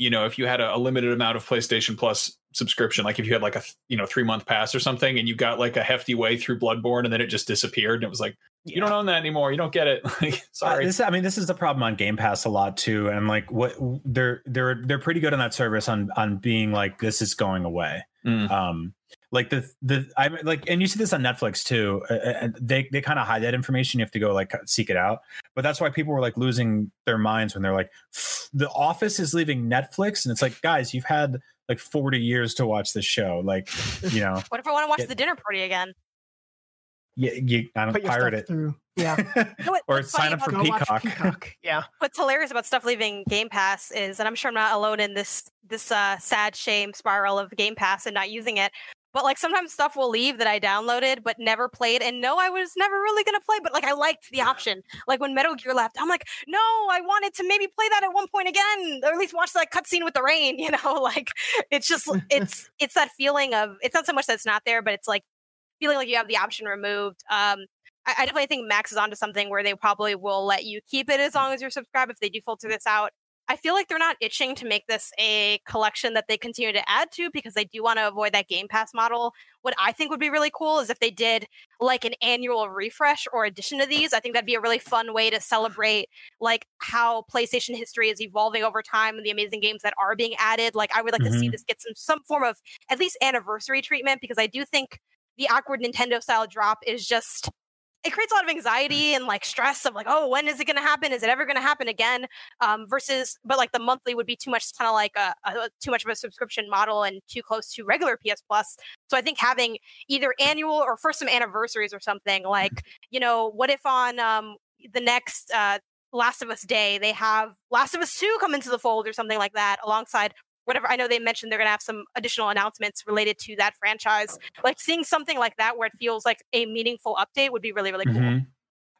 you know, if you had a, a limited amount of PlayStation Plus subscription, like if you had like a you know three month pass or something, and you got like a hefty way through Bloodborne, and then it just disappeared, and it was like you don't own that anymore, you don't get it. like, Uh, sorry. this, I mean, this is the problem on Game Pass a lot too, and like what they're they're they're pretty good on that service on on being like this is going away. Mm. Um, like the the I like, and you see this on Netflix too. uh, And they they kind of hide that information. You have to go like seek it out. But that's why people were like losing their minds when they're like, The Office is leaving Netflix, and it's like, guys, you've had like forty years to watch this show. Like, you know, What if I want to watch Get- the dinner party again? Yeah, you I don't Put pirate it. through. Yeah. You know what- or sign up for about- Go watch Peacock. Peacock. Yeah. what's hilarious about stuff leaving Game Pass is, and I'm sure I'm not alone in this this uh, sad shame spiral of Game Pass and not using it. But like sometimes stuff will leave that I downloaded but never played, and no, I was never really gonna play. But like I liked the option. Like when Metal Gear left, I'm like, no, I wanted to maybe play that at one point again, or at least watch that cutscene with the rain. You know, like it's just it's it's that feeling of it's not so much that it's not there, but it's like feeling like you have the option removed. Um, I, I definitely think Max is onto something where they probably will let you keep it as long as you're subscribed if they do filter this out. I feel like they're not itching to make this a collection that they continue to add to because they do want to avoid that Game Pass model. What I think would be really cool is if they did like an annual refresh or addition to these. I think that'd be a really fun way to celebrate like how PlayStation history is evolving over time and the amazing games that are being added. Like I would like to see Mhm. this get some some form of at least anniversary treatment because I do think the awkward Nintendo style drop is just it creates a lot of anxiety and like stress of like, oh, when is it going to happen? Is it ever going to happen again? Um, versus, but like the monthly would be too much, kind of like a, a too much of a subscription model and too close to regular PS Plus. So I think having either annual or for some anniversaries or something like, you know, what if on um, the next uh, Last of Us Day they have Last of Us Two come into the fold or something like that alongside whatever. I know they mentioned they're going to have some additional announcements related to that franchise. Like seeing something like that where it feels like a meaningful update would be really really cool. Mhm.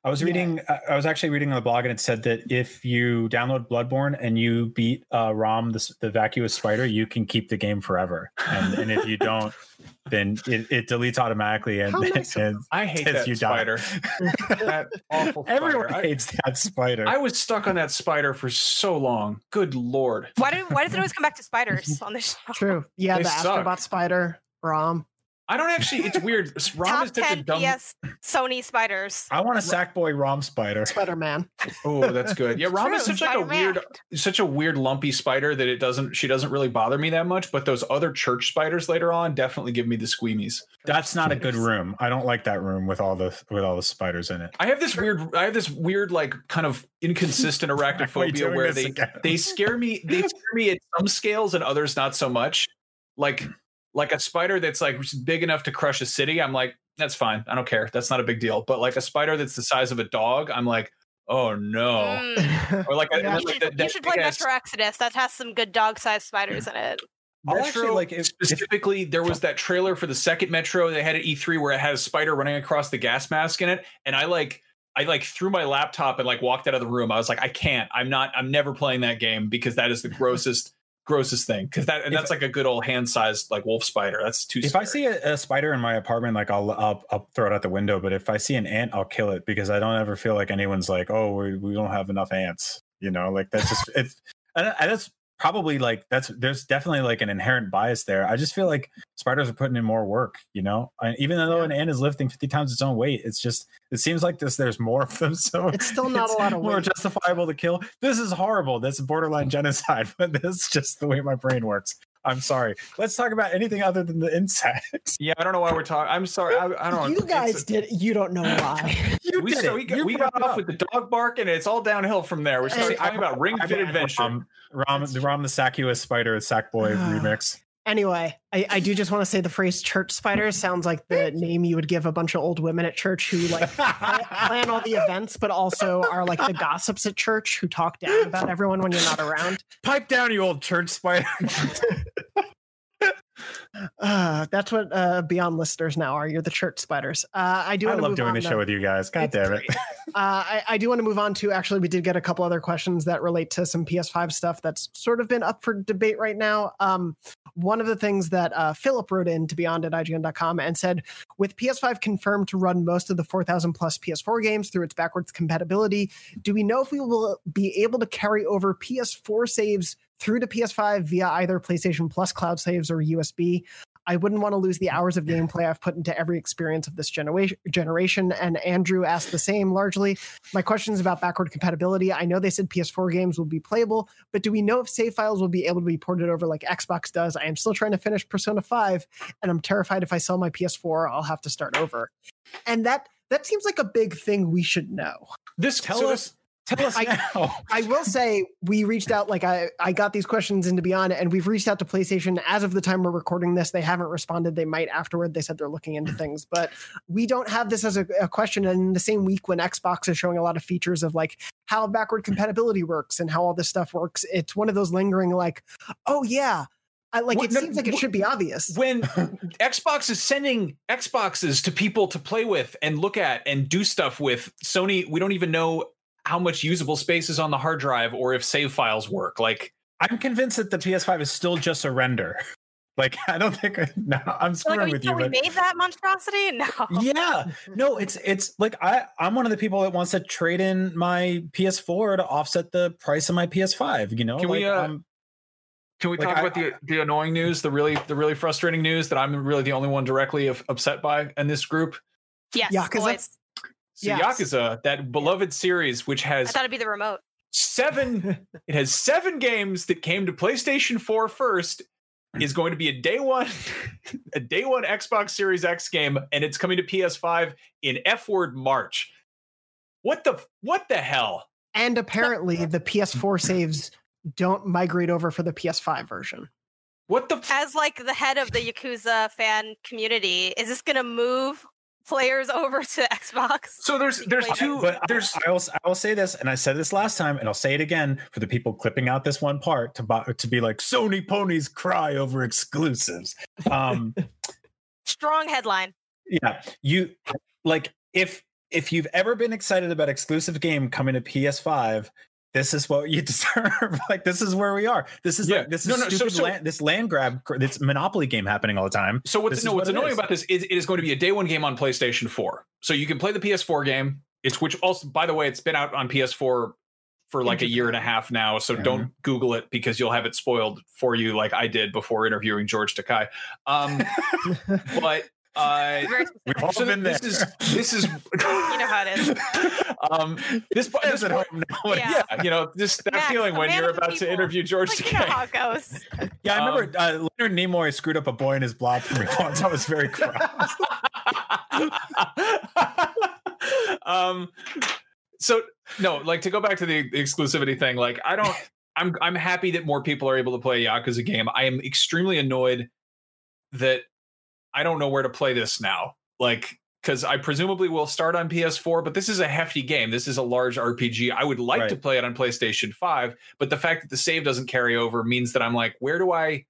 I was reading. I I was actually reading on the blog, and it said that if you download Bloodborne and you beat uh, Rom, the, the vacuous spider, you can keep the game forever. And, and if you don't, then it, it deletes automatically, and, nice and I hate that you die. spider. that awful spider. Everyone I- hates that spider. I was stuck on that spider for so long. Good lord. Why do why does it always come back to spiders on this show? True. Yeah, They the suck. Astrobot spider, Rom. I don't actually. It's weird. Rom Top is such a ten dumb. PS Sony spiders. I want a Sackboy Rom spider. Spider Man. Oh, that's good. Yeah, Rom is True, such like a Spider-Man. weird, such a weird lumpy spider that it doesn't. She doesn't really bother me that much. But those other church spiders later on definitely give me the squeamies. That's not a good room. I don't like that room with all the with all the spiders in it. I have this weird. I have this weird, like, kind of inconsistent Why are we arachnophobia doing where this they again? they scare me. They scare me at some scales and others not so much. Like like a spider that's like big enough to crush a city. I'm like, that's fine. I don't care. That's not a big deal. But like a spider that's the size of a dog, I'm like, oh no. Mm. Or like, a, Yeah. like You should, that- you should play big-ass- Metro Exodus. That has some good dog-sized spiders in it. I'll Metro, actually like if, if specifically, there was that trailer for the second Metro they had at E3 where it had a spider running across the gas mask in it, and I like I like threw my laptop and like walked out of the room. I was like, I can't. I'm not. I'm never playing that game because that is the grossest grossest thing. Because that and If- that's like a good old hand sized like wolf spider. That's too. if I see a, a spider in my apartment, like I'll, I'll I'll throw it out the window. But if I see an ant, I'll kill it because I don't ever feel like anyone's like, oh, we, we don't have enough ants. You know, like that's just it's and that's probably like that's there's definitely like an inherent bias there. I just feel like spiders are putting in more work. You know, and even though an ant is lifting fifty times its own weight, it's just it seems like this. There's more of them, so It's still not a lot of more weight. justifiable to kill. This is horrible. That's borderline genocide, but this is just the way my brain works. I'm sorry. Let's talk about anything other than the insects. yeah, I don't know why we're talking. I'm sorry. I, I don't. You it's- guys did. You don't know why. You We, did so we got, You we got off with the dog bark, and it's all downhill from there. We uh, started Hey, talking about Ring Fit Adventure. Rom, Rom, the Rom the Sackua Spider Sackboy ah. remix. Anyway, I, I do just want to say the phrase church spider sounds like the name you would give a bunch of old women at church who like plan, plan all the events, but also are like the gossips at church who talk down about everyone when you're not around. Pipe down, you old church spider. Uh, that's what uh, Beyond listeners now are. You're the church spiders. Uh, I do. I love doing this show with you guys. God damn it. Uh, I, I do want to move on to actually, we did get a couple other questions that relate to some PS5 stuff that's sort of been up for debate right now. Um, one of the things that uh, Philip wrote in to beyond at IGN.com and said, with PS5 confirmed to run most of the 4,000 plus PS4 games through its backwards compatibility, do we know if we will be able to carry over PS4 saves through to PS5 via either PlayStation Plus cloud saves or USB? I wouldn't want to lose the hours of gameplay I've put into every experience of this generation. Generation and Andrew asked the same. Largely, my question is about backward compatibility. I know they said PS4 games will be playable, but do we know if save files will be able to be ported over like Xbox does? I am still trying to finish Persona 5, and I'm terrified if I sell my PS4, I'll have to start over. And that that seems like a big thing we should know. This Tell so us. Tell us I- now. I will say we reached out like I I got these questions into Beyond and we've reached out to PlayStation as of the time we're recording this. They haven't responded. They might afterward. They said they're looking into things but we don't have this as a, a question. And in the same week when Xbox is showing a lot of features of like how backward compatibility works and how all this stuff works it's one of those lingering like oh yeah. I like What- it no, seems like it what- should be obvious. when Xbox is sending Xboxes to people to play with and look at and do stuff with, Sony, we don't even know how much usable space is on the hard drive or if save files work. Like, I'm convinced that the PS5 is still just a render. Like I don't think no, I'm Like, screwing are you with you. sure we But made that monstrosity? No. yeah, no, it's it's like I I'm one of the people that wants to trade in my PS4 to offset the price of my PS5. You know, Can we, Like, uh, I'm- Can we Like, talk I- about the the annoying news, the really the really frustrating news that I'm really the only one directly of, upset by in this group? Yes. Yakuza? boys. So Yes. Yakuza, that beloved series, which I has thought it'd be the remote. seven, it has seven games that came to PlayStation 4 first, is going to be a day one, a day one Xbox Series X game, and it's coming to PS5 in F word March. What the what the hell? And apparently, the PS4 saves don't migrate over for the PS5 version. What the f- As like the head of the Yakuza fan community, is this gonna move players over to Xbox? so there's there's Wait, two but there's I, I will I will say this, and I said this last time, and I'll say it again for the people clipping out this one part to bu- to be like Sony ponies cry over exclusives. Um, Strong headline. yeah, you like if if you've ever been excited about exclusive game coming to PS5. This is what you deserve. like this is where we are. This is Yeah. like this is No, no, so- stupid so- land, this land grab, this monopoly game happening all the time. So what's This no what's it annoying is. about this is it is going to be a day one game on PlayStation 4. So you can play the PS4 game. It's which also by the way, it's been out on PS4 for like a year and a half now. So Mhm. don't Google it because you'll have it spoiled for you like I did before interviewing George Takei. Um, but uh We've all so been this there. is this is You know how it is. Um this Fans this at home know. Yeah. yeah, you know, just that Max, feeling when you're of the about to interview George Like, you know how Takei. it goes. Yeah, I Um, remember uh, Leonard Nimoy screwed up a boy in his blob for me once. I was very cross. um so no like to go back to the, the exclusivity thing like i don't i'm i'm happy that more people are able to play a yakuza game i am extremely annoyed that i don't know where to play this now like because i presumably will start on ps4 but this is a hefty game this is a large rpg i would like to play it on playstation 5 but the fact that the save doesn't carry over means that i'm like where do i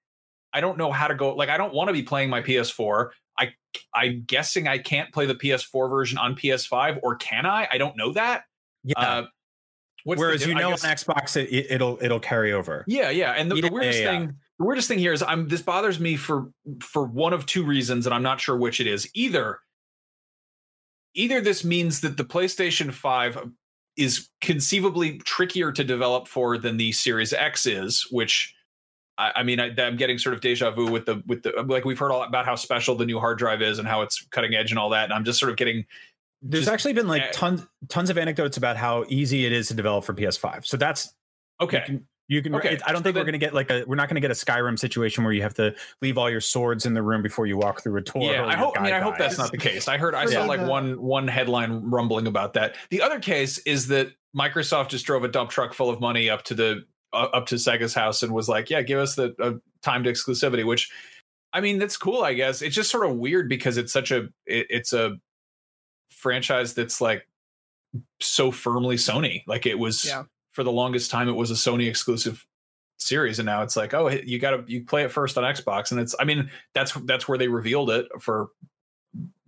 i don't know how to go like i don't want to be playing my ps4 I I'm guessing I can't play the PS4 version on PS5, or can I? I don't know that. Yeah. Uh, what's the Whereas di- you know guess- on Xbox it, it'll it'll carry over. yeah, yeah. And the, Yeah, the weirdest yeah, yeah. thing, the weirdest thing here is I'm this bothers me for for one of two reasons, and I'm not sure which it is. Either either this means that the PlayStation 5 is conceivably trickier to develop for than the Series X is, which I, I mean I, I'm getting sort of deja vu with the with the like we've heard all about how special the new hard drive is and how it's cutting edge and all that, and I'm just sort of getting There's Just- actually been like eh tons tons of anecdotes about how easy it is to develop for PS5. So that's okay. Can, you can Okay, it- I don't so think we're going to get like a we're not going to get a Skyrim situation where you have to leave all your swords in the room before you walk through a door. Yeah, I hope. I mean, guy I hope that's not the case. I heard. I saw like one one headline rumbling about that. The other case is that Microsoft just drove a dump truck full of money up to the uh, up to Sega's house and was like, "Yeah, give us the uh, timed exclusivity." Which, I mean, that's cool. I guess it's just sort of weird because it's such a it, it's a franchise that's like so firmly Sony. Like it was Yeah. For the longest time, it was a Sony exclusive series and now it's like oh you gotta you play it first on xbox and it's i mean that's that's where they revealed it for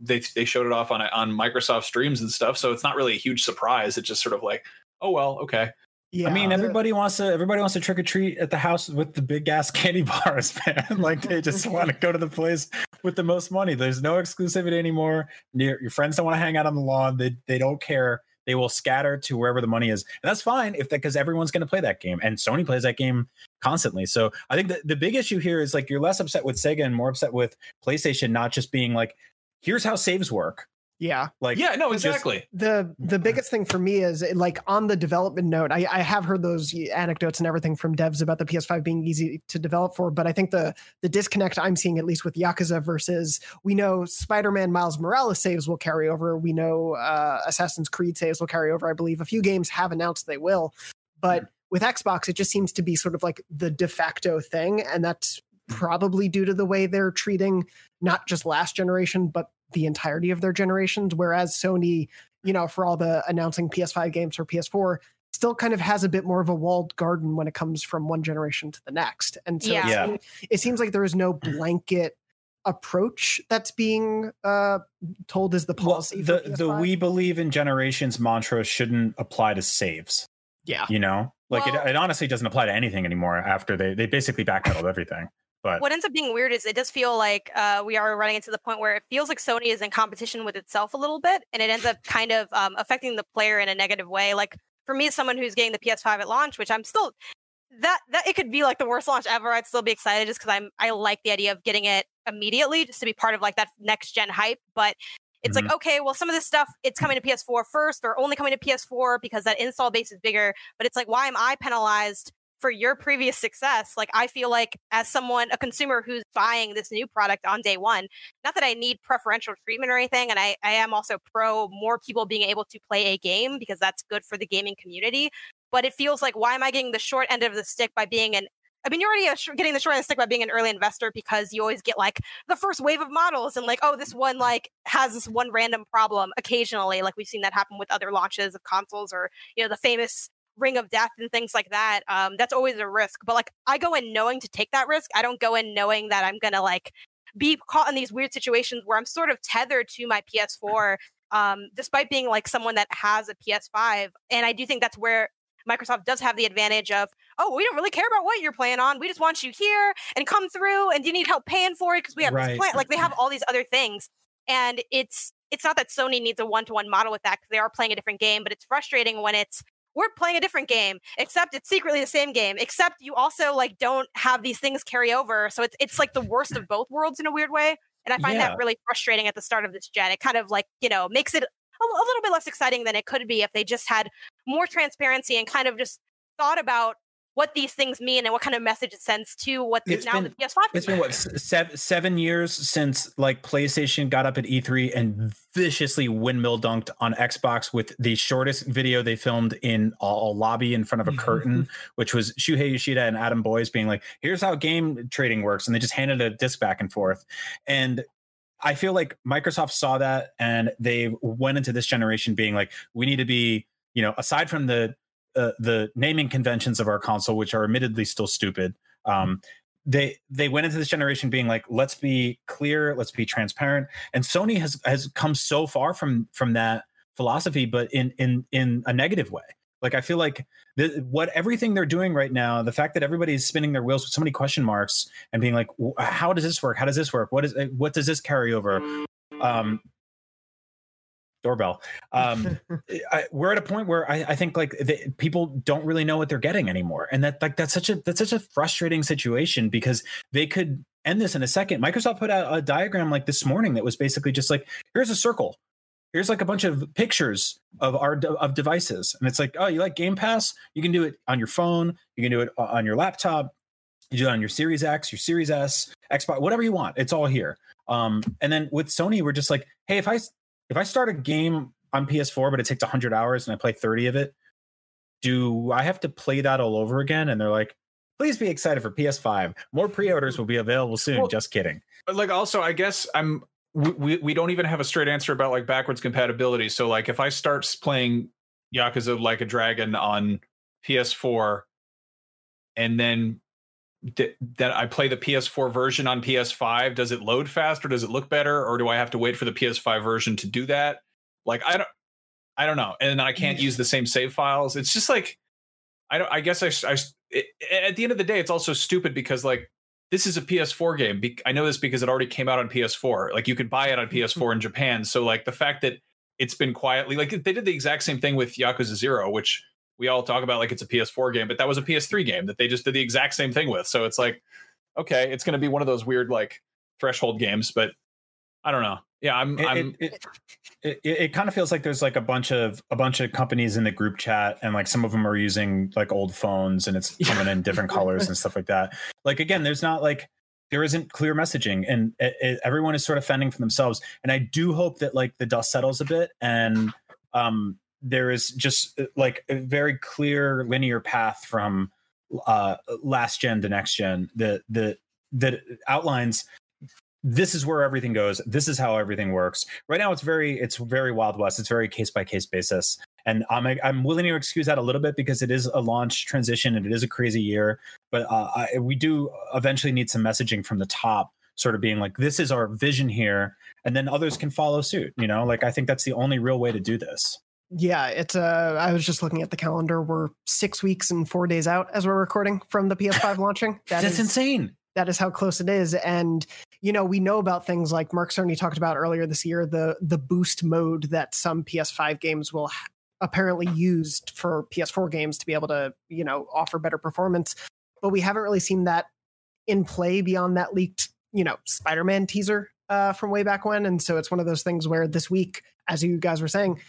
they they showed it off on on microsoft streams and stuff so it's not really a huge surprise it's just sort of like oh well okay Yeah, I mean, everybody wants to everybody wants to trick or treat at the house with the big ass candy bars, man. like they just want to go to the place with the most money. There's no exclusivity anymore. Your, your friends don't want to hang out on the lawn. They they don't care. They will scatter to wherever the money is, and that's fine if that because everyone's going to play that game, and Sony plays that game constantly. So I think the, the big issue here is like you're less upset with Sega and more upset with PlayStation, not just being like, here's how saves work. Yeah. Like yeah no just- exactly. the the biggest thing for me is like on the development note I, I have heard those anecdotes and everything from devs about the ps5 being easy to develop for but i think the the disconnect i'm seeing at least with yakuza versus we know spider-man miles morales saves will carry over. We know uh, assassin's creed saves will carry over. I believe a few games have announced they will. But with xbox it just seems to be sort of like the de facto thing and that's probably due to the way they're treating not just last generation but the entirety of their generations whereas sony you know, for all the announcing PS5 games for PS4, still kind of has a bit more of a walled garden when it comes from one generation to the next. And so Yeah. it, Yeah. seems, it seems like there is no blanket approach that's being uh, told as the well, policy. the the we believe in generations mantra shouldn't apply to saves. yeah. You know, like Well- it, it honestly doesn't apply to anything anymore after they they basically backpedaled everything. But what ends up being weird is it does feel like uh, we are running into the point where it feels like Sony is in competition with itself a little bit, and it ends up kind of um, affecting the player in a negative way. Like for me, as someone who's getting the PS5 at launch, which I'm still that that it could be like the worst launch ever, I'd still be excited just because I'm I like the idea of getting it immediately, just to be part of like that next gen hype. But it's Mhm. like okay, well, some of this stuff it's coming to PS4 first, or only coming to PS4 because that install base is bigger. But it's like, why am I penalized? For your previous success like i feel like as someone a consumer who's buying this new product on day one not that i need preferential treatment or anything and i, I am also pro more people being able to play a game because that's good for the gaming community but it feels like why am i getting the short end of the stick by being an I mean, you're already getting the short end of the stick by being an early investor because you always get like the first wave of models and like, oh, this one like has this one random problem occasionally. Like we've seen that happen with other launches of consoles or you know the famous ring of death and things like that um that's always a risk but like i go in knowing to take that risk i don't go in knowing that i'm gonna like be caught in these weird situations where i'm sort of tethered to my ps4 um despite being like someone that has a ps5 and i do think that's where microsoft does have the advantage of oh we don't really care about what you're playing on we just want you here and come through and you need help paying for it because we have Right. this plan like they have all these other things and it's it's not that sony needs a one-to-one model with that because they are playing a different game but it's frustrating when it's we're playing a different game except it's secretly the same game except you also like don't have these things carry over so it's it's like the worst of both worlds in a weird way and i find Yeah. that really frustrating at the start of this gen it kind of like you know makes it a, a little bit less exciting than it could be if they just had more transparency and kind of just thought about what these things mean and what kind of message it sends to what It's now been- the ps5 It's been what seven, seven years since like PlayStation got up at E3 and viciously windmill dunked on Xbox with the shortest video they filmed in a, a lobby in front of a mm-hmm. curtain, which was Shuhei Yoshida and Adam Boyes being like, "Here's how game trading works," and they just handed a disc back and forth. And I feel like Microsoft saw that and they went into this generation being like, "We need to be." You know, aside from the uh, the naming conventions of our console, which are admittedly still stupid, um, they they went into this generation being like let's be clear let's be transparent. And sony has has come so far from from that philosophy but in in in a negative way. Like i feel like the, what everything they're doing right now the fact that everybody's spinning their wheels with so many question marks and being like how does this work? How does this work? What is what does this carry over? Um doorbell. Um I, we're at a point where I, I think like the, people don't really know what they're getting anymore, and that like that's such a that's such a frustrating situation because they could end this in a second. Microsoft put out a diagram like this morning that was basically just like here's a circle, here's like a bunch of pictures of our of devices, and it's like oh you like Game Pass, you can do it on your phone, you can do it on your laptop, you do it on your Series X, your Series S, Xbox, whatever you want, it's all here. Um, and then with Sony, we're just like hey if I if I start a game on PS4, but it takes 100 hours and I play 30 of it, do I have to play that all over again? And they're like, please be excited for PS5. More pre orders will be available soon. Well- Just kidding. But like also, I guess I'm we, we we don't even have a straight answer about like backwards compatibility. So like if I start playing Yakuza Like a Dragon on PS4 and then th- then I play the PS4 version on PS5, does it load faster? does it look better or do I have to wait for the PS5 version to do that? Like I don't I don't know. And I can't use the same save files. It's just like I don't I guess I. it, at the end of the day it's also stupid because like this is a PS4 game. Be- I know this because it already came out on PS4. Like you could buy it on mm-hmm. PS4 in Japan. So like the fact that it's been quietly like they did the exact same thing with Yakuza Zero, which we all talk about like it's a PS4 game, but that was a PS3 game that they just did the exact same thing with. So it's like, okay, it's going to be one of those weird like threshold games, but I don't know. Yeah, I'm. It, I'm it, it, it, it kind of feels like there's like a bunch of a bunch of companies in the group chat and like some of them are using like old phones and it's coming in different colors and stuff like that like again there's not like there isn't clear messaging and everyone is sort of fending for themselves and i do hope that like the dust settles a bit and um there is just uh, like a very clear linear path from uh last gen to next gen that the that outlines this is where everything goes this is how everything works. Right now it's very it's very wild west. It's very case by case basis. And i'm i'm willing to excuse that a little bit because it is a launch transition and it is a crazy year. But uh, I, we do eventually need some messaging from the top sort of being like this is our vision here. And then others can follow suit you know? Like i think that's the only real way to do this Yeah, it's uh I was just looking at the calendar. We're six weeks and four days out as we're recording from the PS5 launching. That that's is insane that is how close it is. And you know, we know about things like Mark Cerny talked about earlier this year, the the boost mode that some PS5 games will ha- apparently used for PS4 games to be able to, you know, offer better performance. But we haven't really seen that in play beyond that leaked, you know, Spider-Man teaser uh, from way back when. And so it's one of those things where this week, as you guys were saying,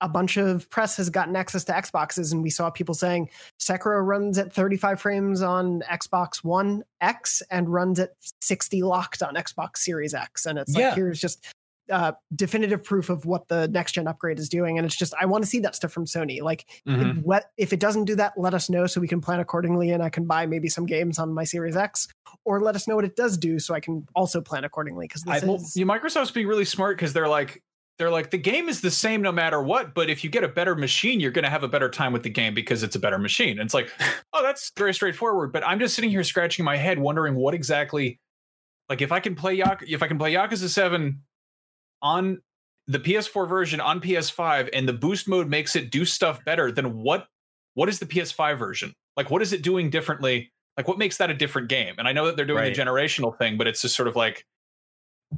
a bunch of press has gotten access to Xboxes, and we saw people saying Sekiro runs at 35 frames on Xbox One X and runs at 60 locked on Xbox Series X. And it's Yeah. like, here's just uh, definitive proof of what the next gen upgrade is doing. And it's just, I want to see that stuff from Sony. Like, Mhm. what if it doesn't do that let us know so we can plan accordingly and i can buy maybe some games on my series x or let us know what it does do so i can also plan accordingly because this I, well, you- Microsoft's being really smart because they're like they're like the game is the same no matter what, but if you get a better machine, you're going to have a better time with the game because it's a better machine. And it's like, oh, that's very straightforward. But I'm just sitting here scratching my head, wondering what exactly, like, if I can play Yak, if I can play Yakuza Seven on the PS4 version on PS5, and the boost mode makes it do stuff better, then what? What is the PS5 version? Like, what is it doing differently? Like, what makes that a different game? And I know that they're doing Right. the generational thing, but it's just sort of like,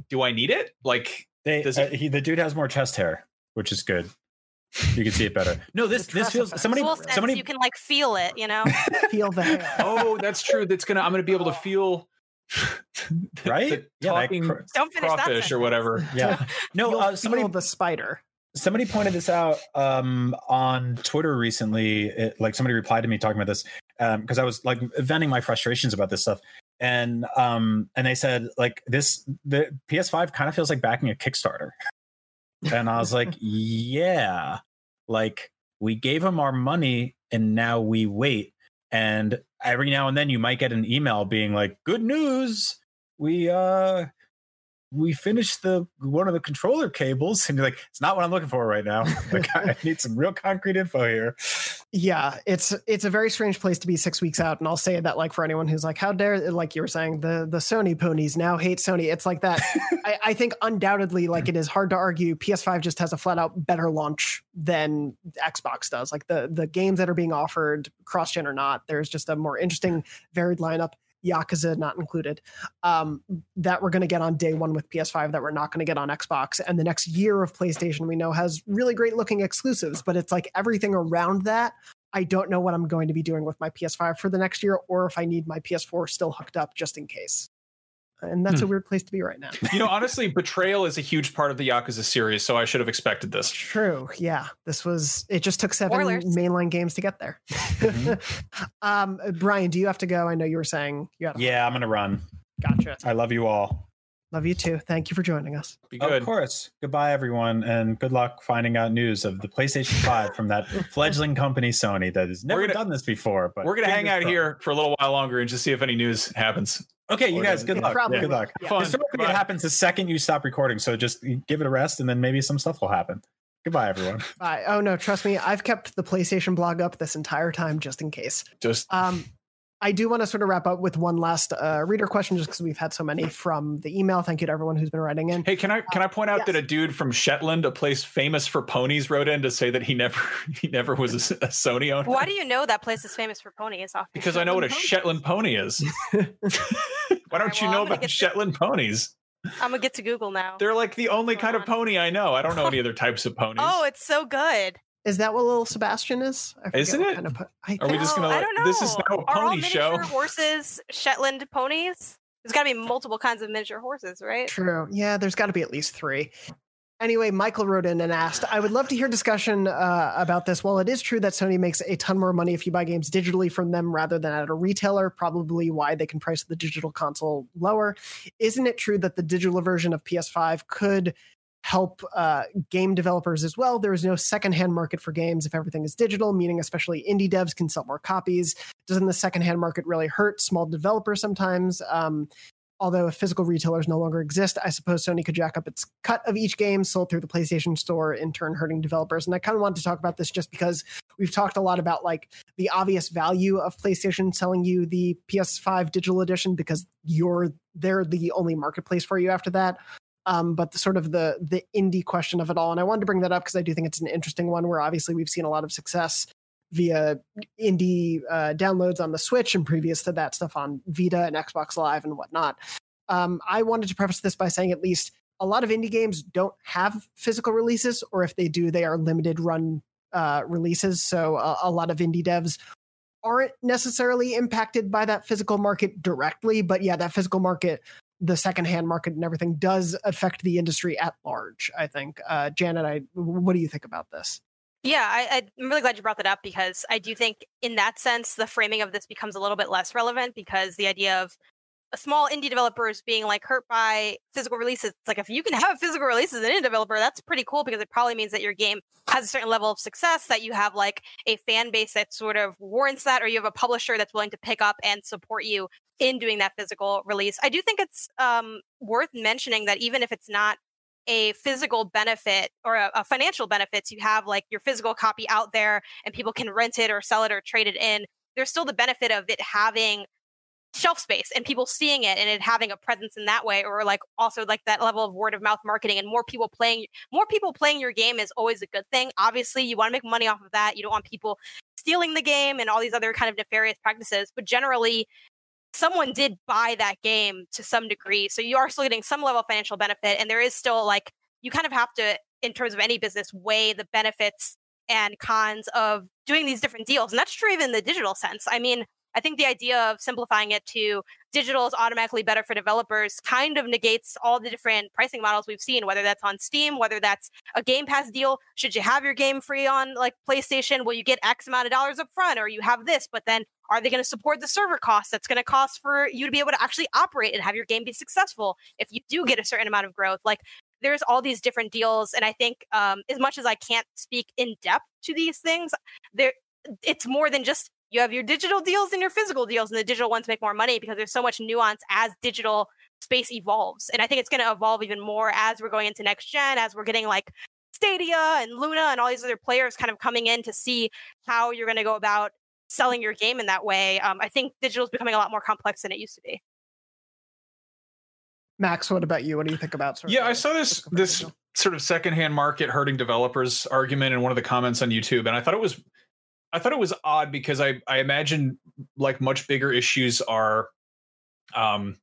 do I need it? Like, They, Does uh, he, the dude has more chest hair, which is good. You can see it better. No, this this feels effects. somebody sense, somebody you can like feel it, you know. feel the hair. oh, that's true. That's gonna. I'm gonna be able to feel. the- Right? the Yeah, talking cr- Don't finish that crawfish or whatever. yeah. No, uh, somebody the spider somebody pointed this out um, on Twitter recently. It, like somebody replied to me talking about this because I was like venting my frustrations about this stuff, and um, and they said like this the PS5 kind of feels like backing a Kickstarter, and I was like, yeah, like we gave them our money and now we wait, and every now and then you might get an email being like, good news, we uh we finished the one of the controller cables and you're like it's not what i'm looking for right now. Like i need some real concrete info here. Yeah it's it's a very strange place to be six weeks out and i'll say that like for anyone who's like how dare like you were saying the the sony ponies now hate sony. It's like that. I, I think undoubtedly like it is hard to argue ps5 just has a flat out better launch than xbox does. Like the the games that are being offered cross gen or not there's just a more interesting varied lineup Yakuza not included, um, that we're going to get on day one with PS5 that we're not going to get on Xbox. And the next year of PlayStation we know has really great looking exclusives, but it's like everything around that. I don't know what I'm going to be doing with my PS5 for the next year, or if I need my PS4 still hooked up just in case. And that's a hmm. weird place to be right now. You know, honestly, betrayal is a huge part of the Yakuza series, so I should have expected this. True. Yeah. This was, it just took seven Spoilers. mainline games to get there. Mm-hmm. um, uh, Brian, do you have to go? I know you were saying you had to. yeah i'm gonna run Gotcha. i love you all Love you too. Thank you for joining us. Be good. of course goodbye everyone and good luck finding out news of the playstation 5 from that fledgling company sony that has never gonna- done this before but We're gonna hang out crossed. here for a little while longer and just see if any news happens. Okay you guys good luck probably good luck Yeah. Historically, Goodbye. it happens the second you stop recording so just give it a rest and then maybe some stuff will happen goodbye everyone Bye. Oh no, trust me, I've kept the PlayStation blog up this entire time just in case. Just Um, I do want to sort of wrap up with one last uh, reader question, just because we've had so many from the email. Thank you to everyone who's been writing in. hey, can I can I point out yes. that a dude from Shetland, a place famous for ponies, wrote in to say that he never he never was a, a Sony owner. Why do you know that place is famous for ponies? Off Because I know what a Shetland pony is. Why don't Alright, you well, know about get to- Shetland ponies? I'm gonna get to Google now. They're like the only Go kind of pony I know. I don't know any other types of ponies. Oh, it's so good. Is that what little Sebastian is? I Isn't it? Kind of, I Are we just gonna I let- don't know. this is now a Are all pony show. miniature horses Shetland ponies? There's got to be multiple kinds of miniature horses, right? True. Yeah, there's got to be at least three. Anyway, Michael wrote in and asked, I would love to hear discussion uh, about this. While it is true that Sony makes a ton more money if you buy games digitally from them rather than at a retailer, probably why they can price the digital console lower, isn't it true that the digital version of PS5 could help uh, game developers as well? There is no secondhand market for games if everything is digital, meaning especially indie devs can sell more copies. Doesn't the secondhand market really hurt small developers sometimes? Um, although if physical retailers no longer exist, I suppose Sony could jack up its cut of each game sold through the PlayStation Store, in turn hurting developers. And I kind of wanted to talk about this just because we've talked a lot about like the obvious value of PlayStation selling you the PS5 digital edition because you're they're the only marketplace for you after that. Um, but the sort of the the indie question of it all, and I wanted to bring that up because I do think it's an interesting one where obviously we've seen a lot of success via indie uh, downloads on the Switch, and previous to that, stuff on Vita and Xbox Live and whatnot. Um, I wanted to preface this by saying at least a lot of indie games don't have physical releases, or if they do, they are limited run uh, releases. So a, a lot of indie devs aren't necessarily impacted by that physical market directly, but yeah, that physical market, the secondhand market and everything does affect the industry at large. I think. Uh, Janet, I what do you think about this? Yeah, I, I'm really glad you brought that up because I do think, in that sense, the framing of this becomes a little bit less relevant because the idea of small indie developers being like hurt by physical releases. It's like if you can have a physical releases as an indie developer, that's pretty cool because it probably means that your game has a certain level of success, that you have like a fan base that sort of warrants that, or you have a publisher that's willing to pick up and support you in doing that physical release. I do think it's um, worth mentioning that even if it's not a physical benefit or a, a financial benefits, you have like your physical copy out there and people can rent it or sell it or trade it in. There's still the benefit of it having shelf space and people seeing it and it having a presence in that way or like also like that level of word of mouth marketing and more people playing more people playing your game is always a good thing. Obviously you want to make money off of that. You don't want people stealing the game and all these other kind of nefarious practices but generally someone did buy that game to some degree so you are still getting some level of financial benefit and there is still like you kind of have to in terms of any business weigh the benefits and cons of doing these different deals and that's true even in the digital sense. I mean I think the idea of simplifying it to digital is automatically better for developers kind of negates all the different pricing models we've seen, whether that's on Steam, whether that's a Game Pass deal. Should you have your game free on like PlayStation? Will you get X amount of dollars up front, or you have this, but then are they going to support the server costs that's going to cost for you to be able to actually operate and have your game be successful if you do get a certain amount of growth? Like there's all these different deals, and I think um, as much as I can't speak in depth to these things, there it's more than just you have your digital deals and your physical deals, and the digital ones make more money because there's so much nuance as digital space evolves. And I think it's going to evolve even more as we're going into next gen, as we're getting like Stadia and Luna and all these other players kind of coming in to see how you're going to go about selling your game in that way. Um, I think digital is becoming a lot more complex than it used to be. Max, what about you? What do you think about? yeah, I saw this this sort of secondhand market hurting developers argument in one of the comments on YouTube, and I thought it was I thought it was odd because I I imagine like much bigger issues are um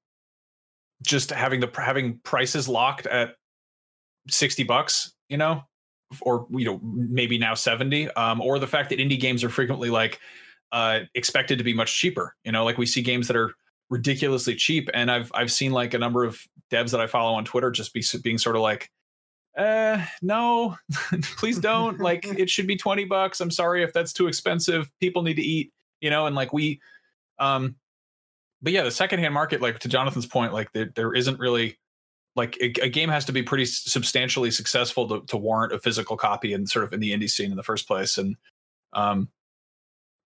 just having the having prices locked at 60 bucks, you know, or you know maybe now 70 um or the fact that indie games are frequently like uh expected to be much cheaper, you know, like we see games that are ridiculously cheap and I've I've seen like a number of devs that I follow on Twitter just be being sort of like uh no please don't. Like it should be 20 bucks. I'm sorry if that's too expensive. People need to eat you know and like we um but yeah the secondhand market like to jonathan's point like there, there isn't really like a, a, game has to be pretty substantially successful to, to warrant a physical copy and sort of in the indie scene in the first place. And um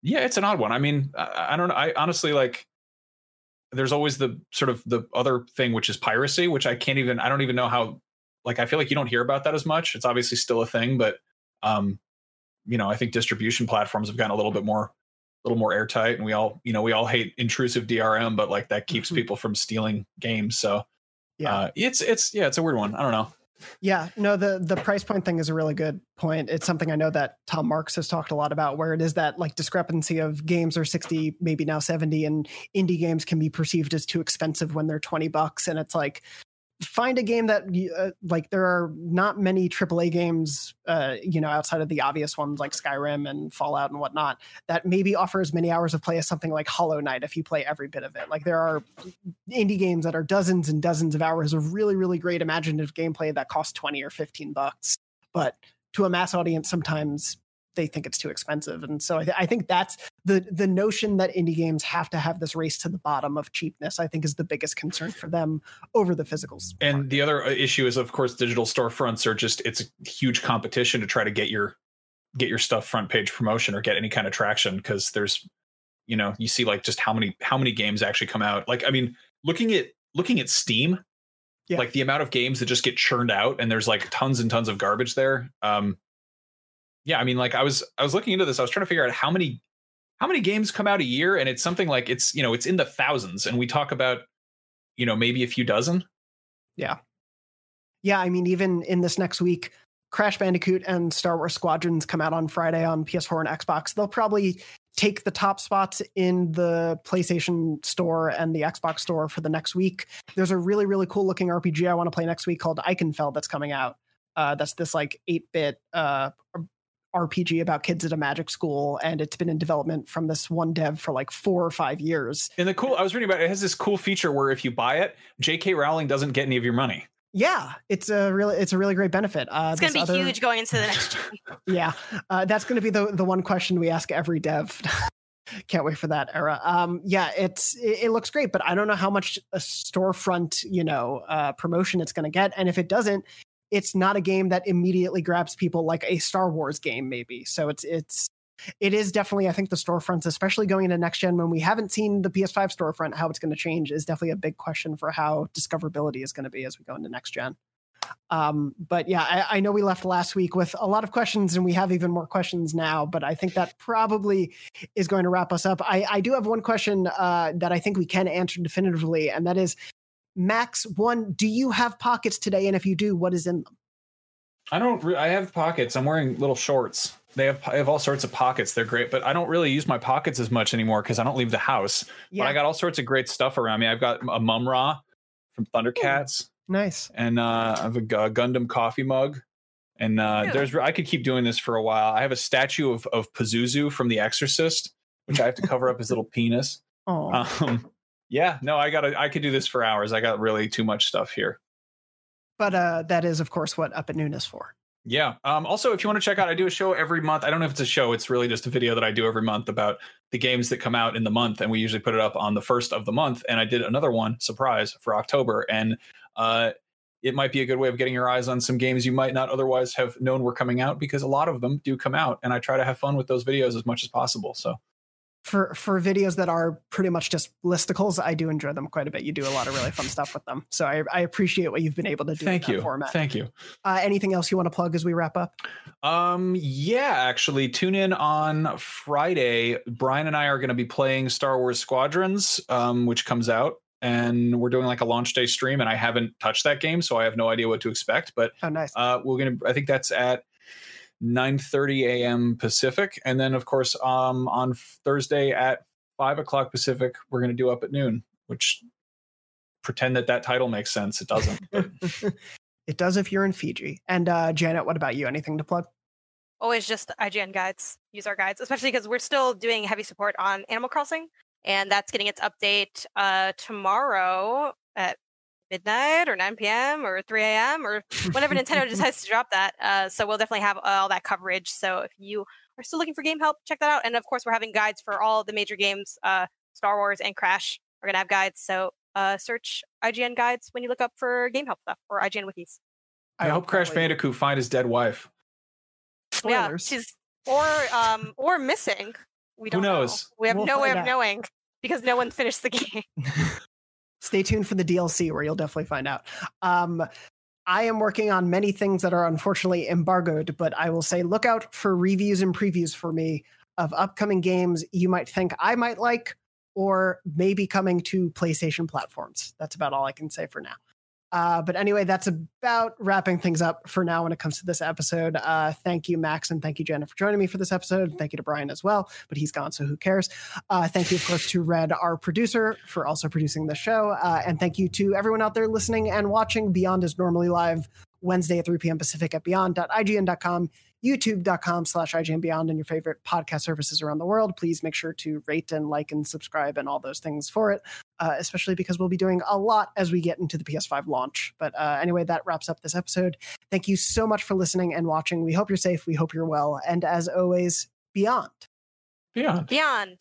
yeah it's an odd one. I mean I, I don't know. I honestly like there's always the sort of the other thing which is piracy which i can't even i don't even know how like I feel like you don't hear about that as much. It's obviously still a thing, but um, you know, I think distribution platforms have gotten a little bit more a little more airtight and we all, you know, we all hate intrusive DRM, but like that keeps mm-hmm. people from stealing games. So yeah, uh, it's it's yeah, it's a weird one. I don't know. Yeah, no, the the price point thing is a really good point. It's something I know that Tom Marks has talked a lot about, where it is that like discrepancy of games are sixty, maybe now seventy, and indie games can be perceived as too expensive when they're twenty bucks, and it's like find a game that uh, like there are not many AAA games, uh, you know, outside of the obvious ones like Skyrim and Fallout and whatnot that maybe offer as many hours of play as something like Hollow Knight if you play every bit of it. Like there are indie games that are dozens and dozens of hours of really, really great imaginative gameplay that cost twenty or fifteen bucks, but to a mass audience, sometimes they think it's too expensive. And so I, th- I, think that's the the notion that indie games have to have this race to the bottom of cheapness. I think is the biggest concern for them over the physicals. And market. the other uh, issue is, of course, digital storefronts are just it's a huge competition to try to get your get your stuff front page promotion or get any kind of traction because there's you know you see like just how many how many games actually come out. Like I mean, looking at looking at Steam. Yeah. Like the amount of games that just get churned out, and there's like tons and tons of garbage there. Um, yeah, I mean, like I was I was looking into this. I was trying to figure out how many how many games come out a year, and it's something like it's you know it's in the thousands, and we talk about you know maybe a few dozen. Yeah, yeah. I mean, even in this next week, Crash Bandicoot and Star Wars Squadrons come out on Friday on PS4 and Xbox, they'll probably take the top spots in the PlayStation store and the Xbox store for the next week. There's a really, really cool looking RPG I want to play next week called Ikenfell that's coming out. Uh, that's this like 8 bit uh, RPG about kids at a magic school, and it's been in development from this one dev for like four or five years. And the cool, I was reading about it, it has this cool feature where if you buy it, J.K. Rowling doesn't get any of your money. Yeah, it's a really it's a really great benefit. Uh, It's going to be other- huge going into the next. Yeah, uh, that's going to be the the one question we ask every dev. Can't wait for that era. Um, yeah, it's it, it looks great, but I don't know how much a storefront you know uh, promotion it's going to get, and if it doesn't, it's not a game that immediately grabs people like a Star Wars game, maybe. So it's it's it is definitely I think the storefronts, especially going into next gen when we haven't seen the PS5 storefront, how it's going to change is definitely a big question for how discoverability is going to be as we go into next gen. Um, but yeah, I, I know we left last week with a lot of questions, and we have even more questions now. But I think that probably is going to wrap us up. I, I do have one question uh, that I think we can answer definitively, and that is, Max, one, do you have pockets today? And if you do, what is in them? I don't. Re- I have pockets. I'm wearing little shorts. They have. I have all sorts of pockets. They're great, but I don't really use my pockets as much anymore because I don't leave the house. Yeah, But I got all sorts of great stuff around me. I've got a Mumm-Ra from Thundercats, nice. and uh, I have a, Gu- Gundam coffee mug. And uh, Yeah. there's. I could keep doing this for a while. I have a statue of of Pazuzu from The Exorcist, which I have to cover up his little penis. Oh, Um, yeah, no, I got. I could do this for hours. I got really too much stuff here. but uh, that is, of course, what Up at Noon is for. Yeah. Um, also, if you want to check out, I do a show every month. I don't know if it's a show. It's really just a video that I do every month about the games that come out in the month, and we usually put it up on the first of the month. And I did another one, surprise, for October, and uh, it might be a good way of getting your eyes on some games you might not otherwise have known were coming out because a lot of them do come out, and I try to have fun with those videos as much as possible. So For for videos that are pretty much just listicles, I do enjoy them quite a bit. You do a lot of really fun stuff with them, so I, I appreciate what you've been able to do. thank in that you, Format. thank you. Uh, anything else you want to plug as we wrap up? Um, yeah, actually, tune in on Friday. Brian and I are going to be playing Star Wars Squadrons, um, which comes out, and we're doing like a launch day stream. And I haven't touched that game, so I have no idea what to expect. But Oh, nice. uh, we're gonna. I think that's at 9:30 a.m. Pacific, and then of course, um, on Thursday at five o'clock Pacific, we're gonna do up at noon, which pretend that that title makes sense. It doesn't. it does if you're in Fiji. And uh, Janet, what about you? Anything to plug? Always just IGN guides. Use our guides, especially because we're still doing heavy support on Animal Crossing, and that's getting its update uh, tomorrow at midnight or 9 p.m. or 3 a.m. or whenever Nintendo decides to drop that. Uh, so we'll definitely have all that coverage. So if you are still looking for game help, check that out. And of course, we're having guides for all the major games. Uh, Star Wars and Crash We're gonna have guides. So uh, search IGN guides when you look up for game help stuff or IGN wikis. I hope Crash probably- Bandicoot find his dead wife. Yeah, she's or um or missing. We Who don't know. knows? We have We'll no way of out. knowing because no one finished the game. Stay tuned for the DLC where you'll definitely find out. Um, I am working on many things that are unfortunately embargoed, but I will say look out for reviews and previews for me of upcoming games you might think I might like or maybe coming to PlayStation platforms. That's about all I can say for now. Uh, but anyway, that's about wrapping things up for now when it comes to this episode. Uh, thank you, Max, and thank you, Jenna, for joining me for this episode. Thank you to Brian as well, but he's gone, so who cares? Uh, thank you, of course, to Red, our producer, for also producing the show. Uh, and thank you to everyone out there listening and watching. Beyond is normally live Wednesday at 3 p.m. Pacific at beyond.ign.com, youtube.com slash IGN Beyond, and your favorite podcast services around the world. Please make sure to rate and like and subscribe and all those things for it, uh, especially because we'll be doing a lot as we get into the PS5 launch. But uh, anyway, that wraps up this episode. Thank you so much for listening and watching. We hope you're safe. We hope you're well. And as always, Beyond. Beyond. Beyond.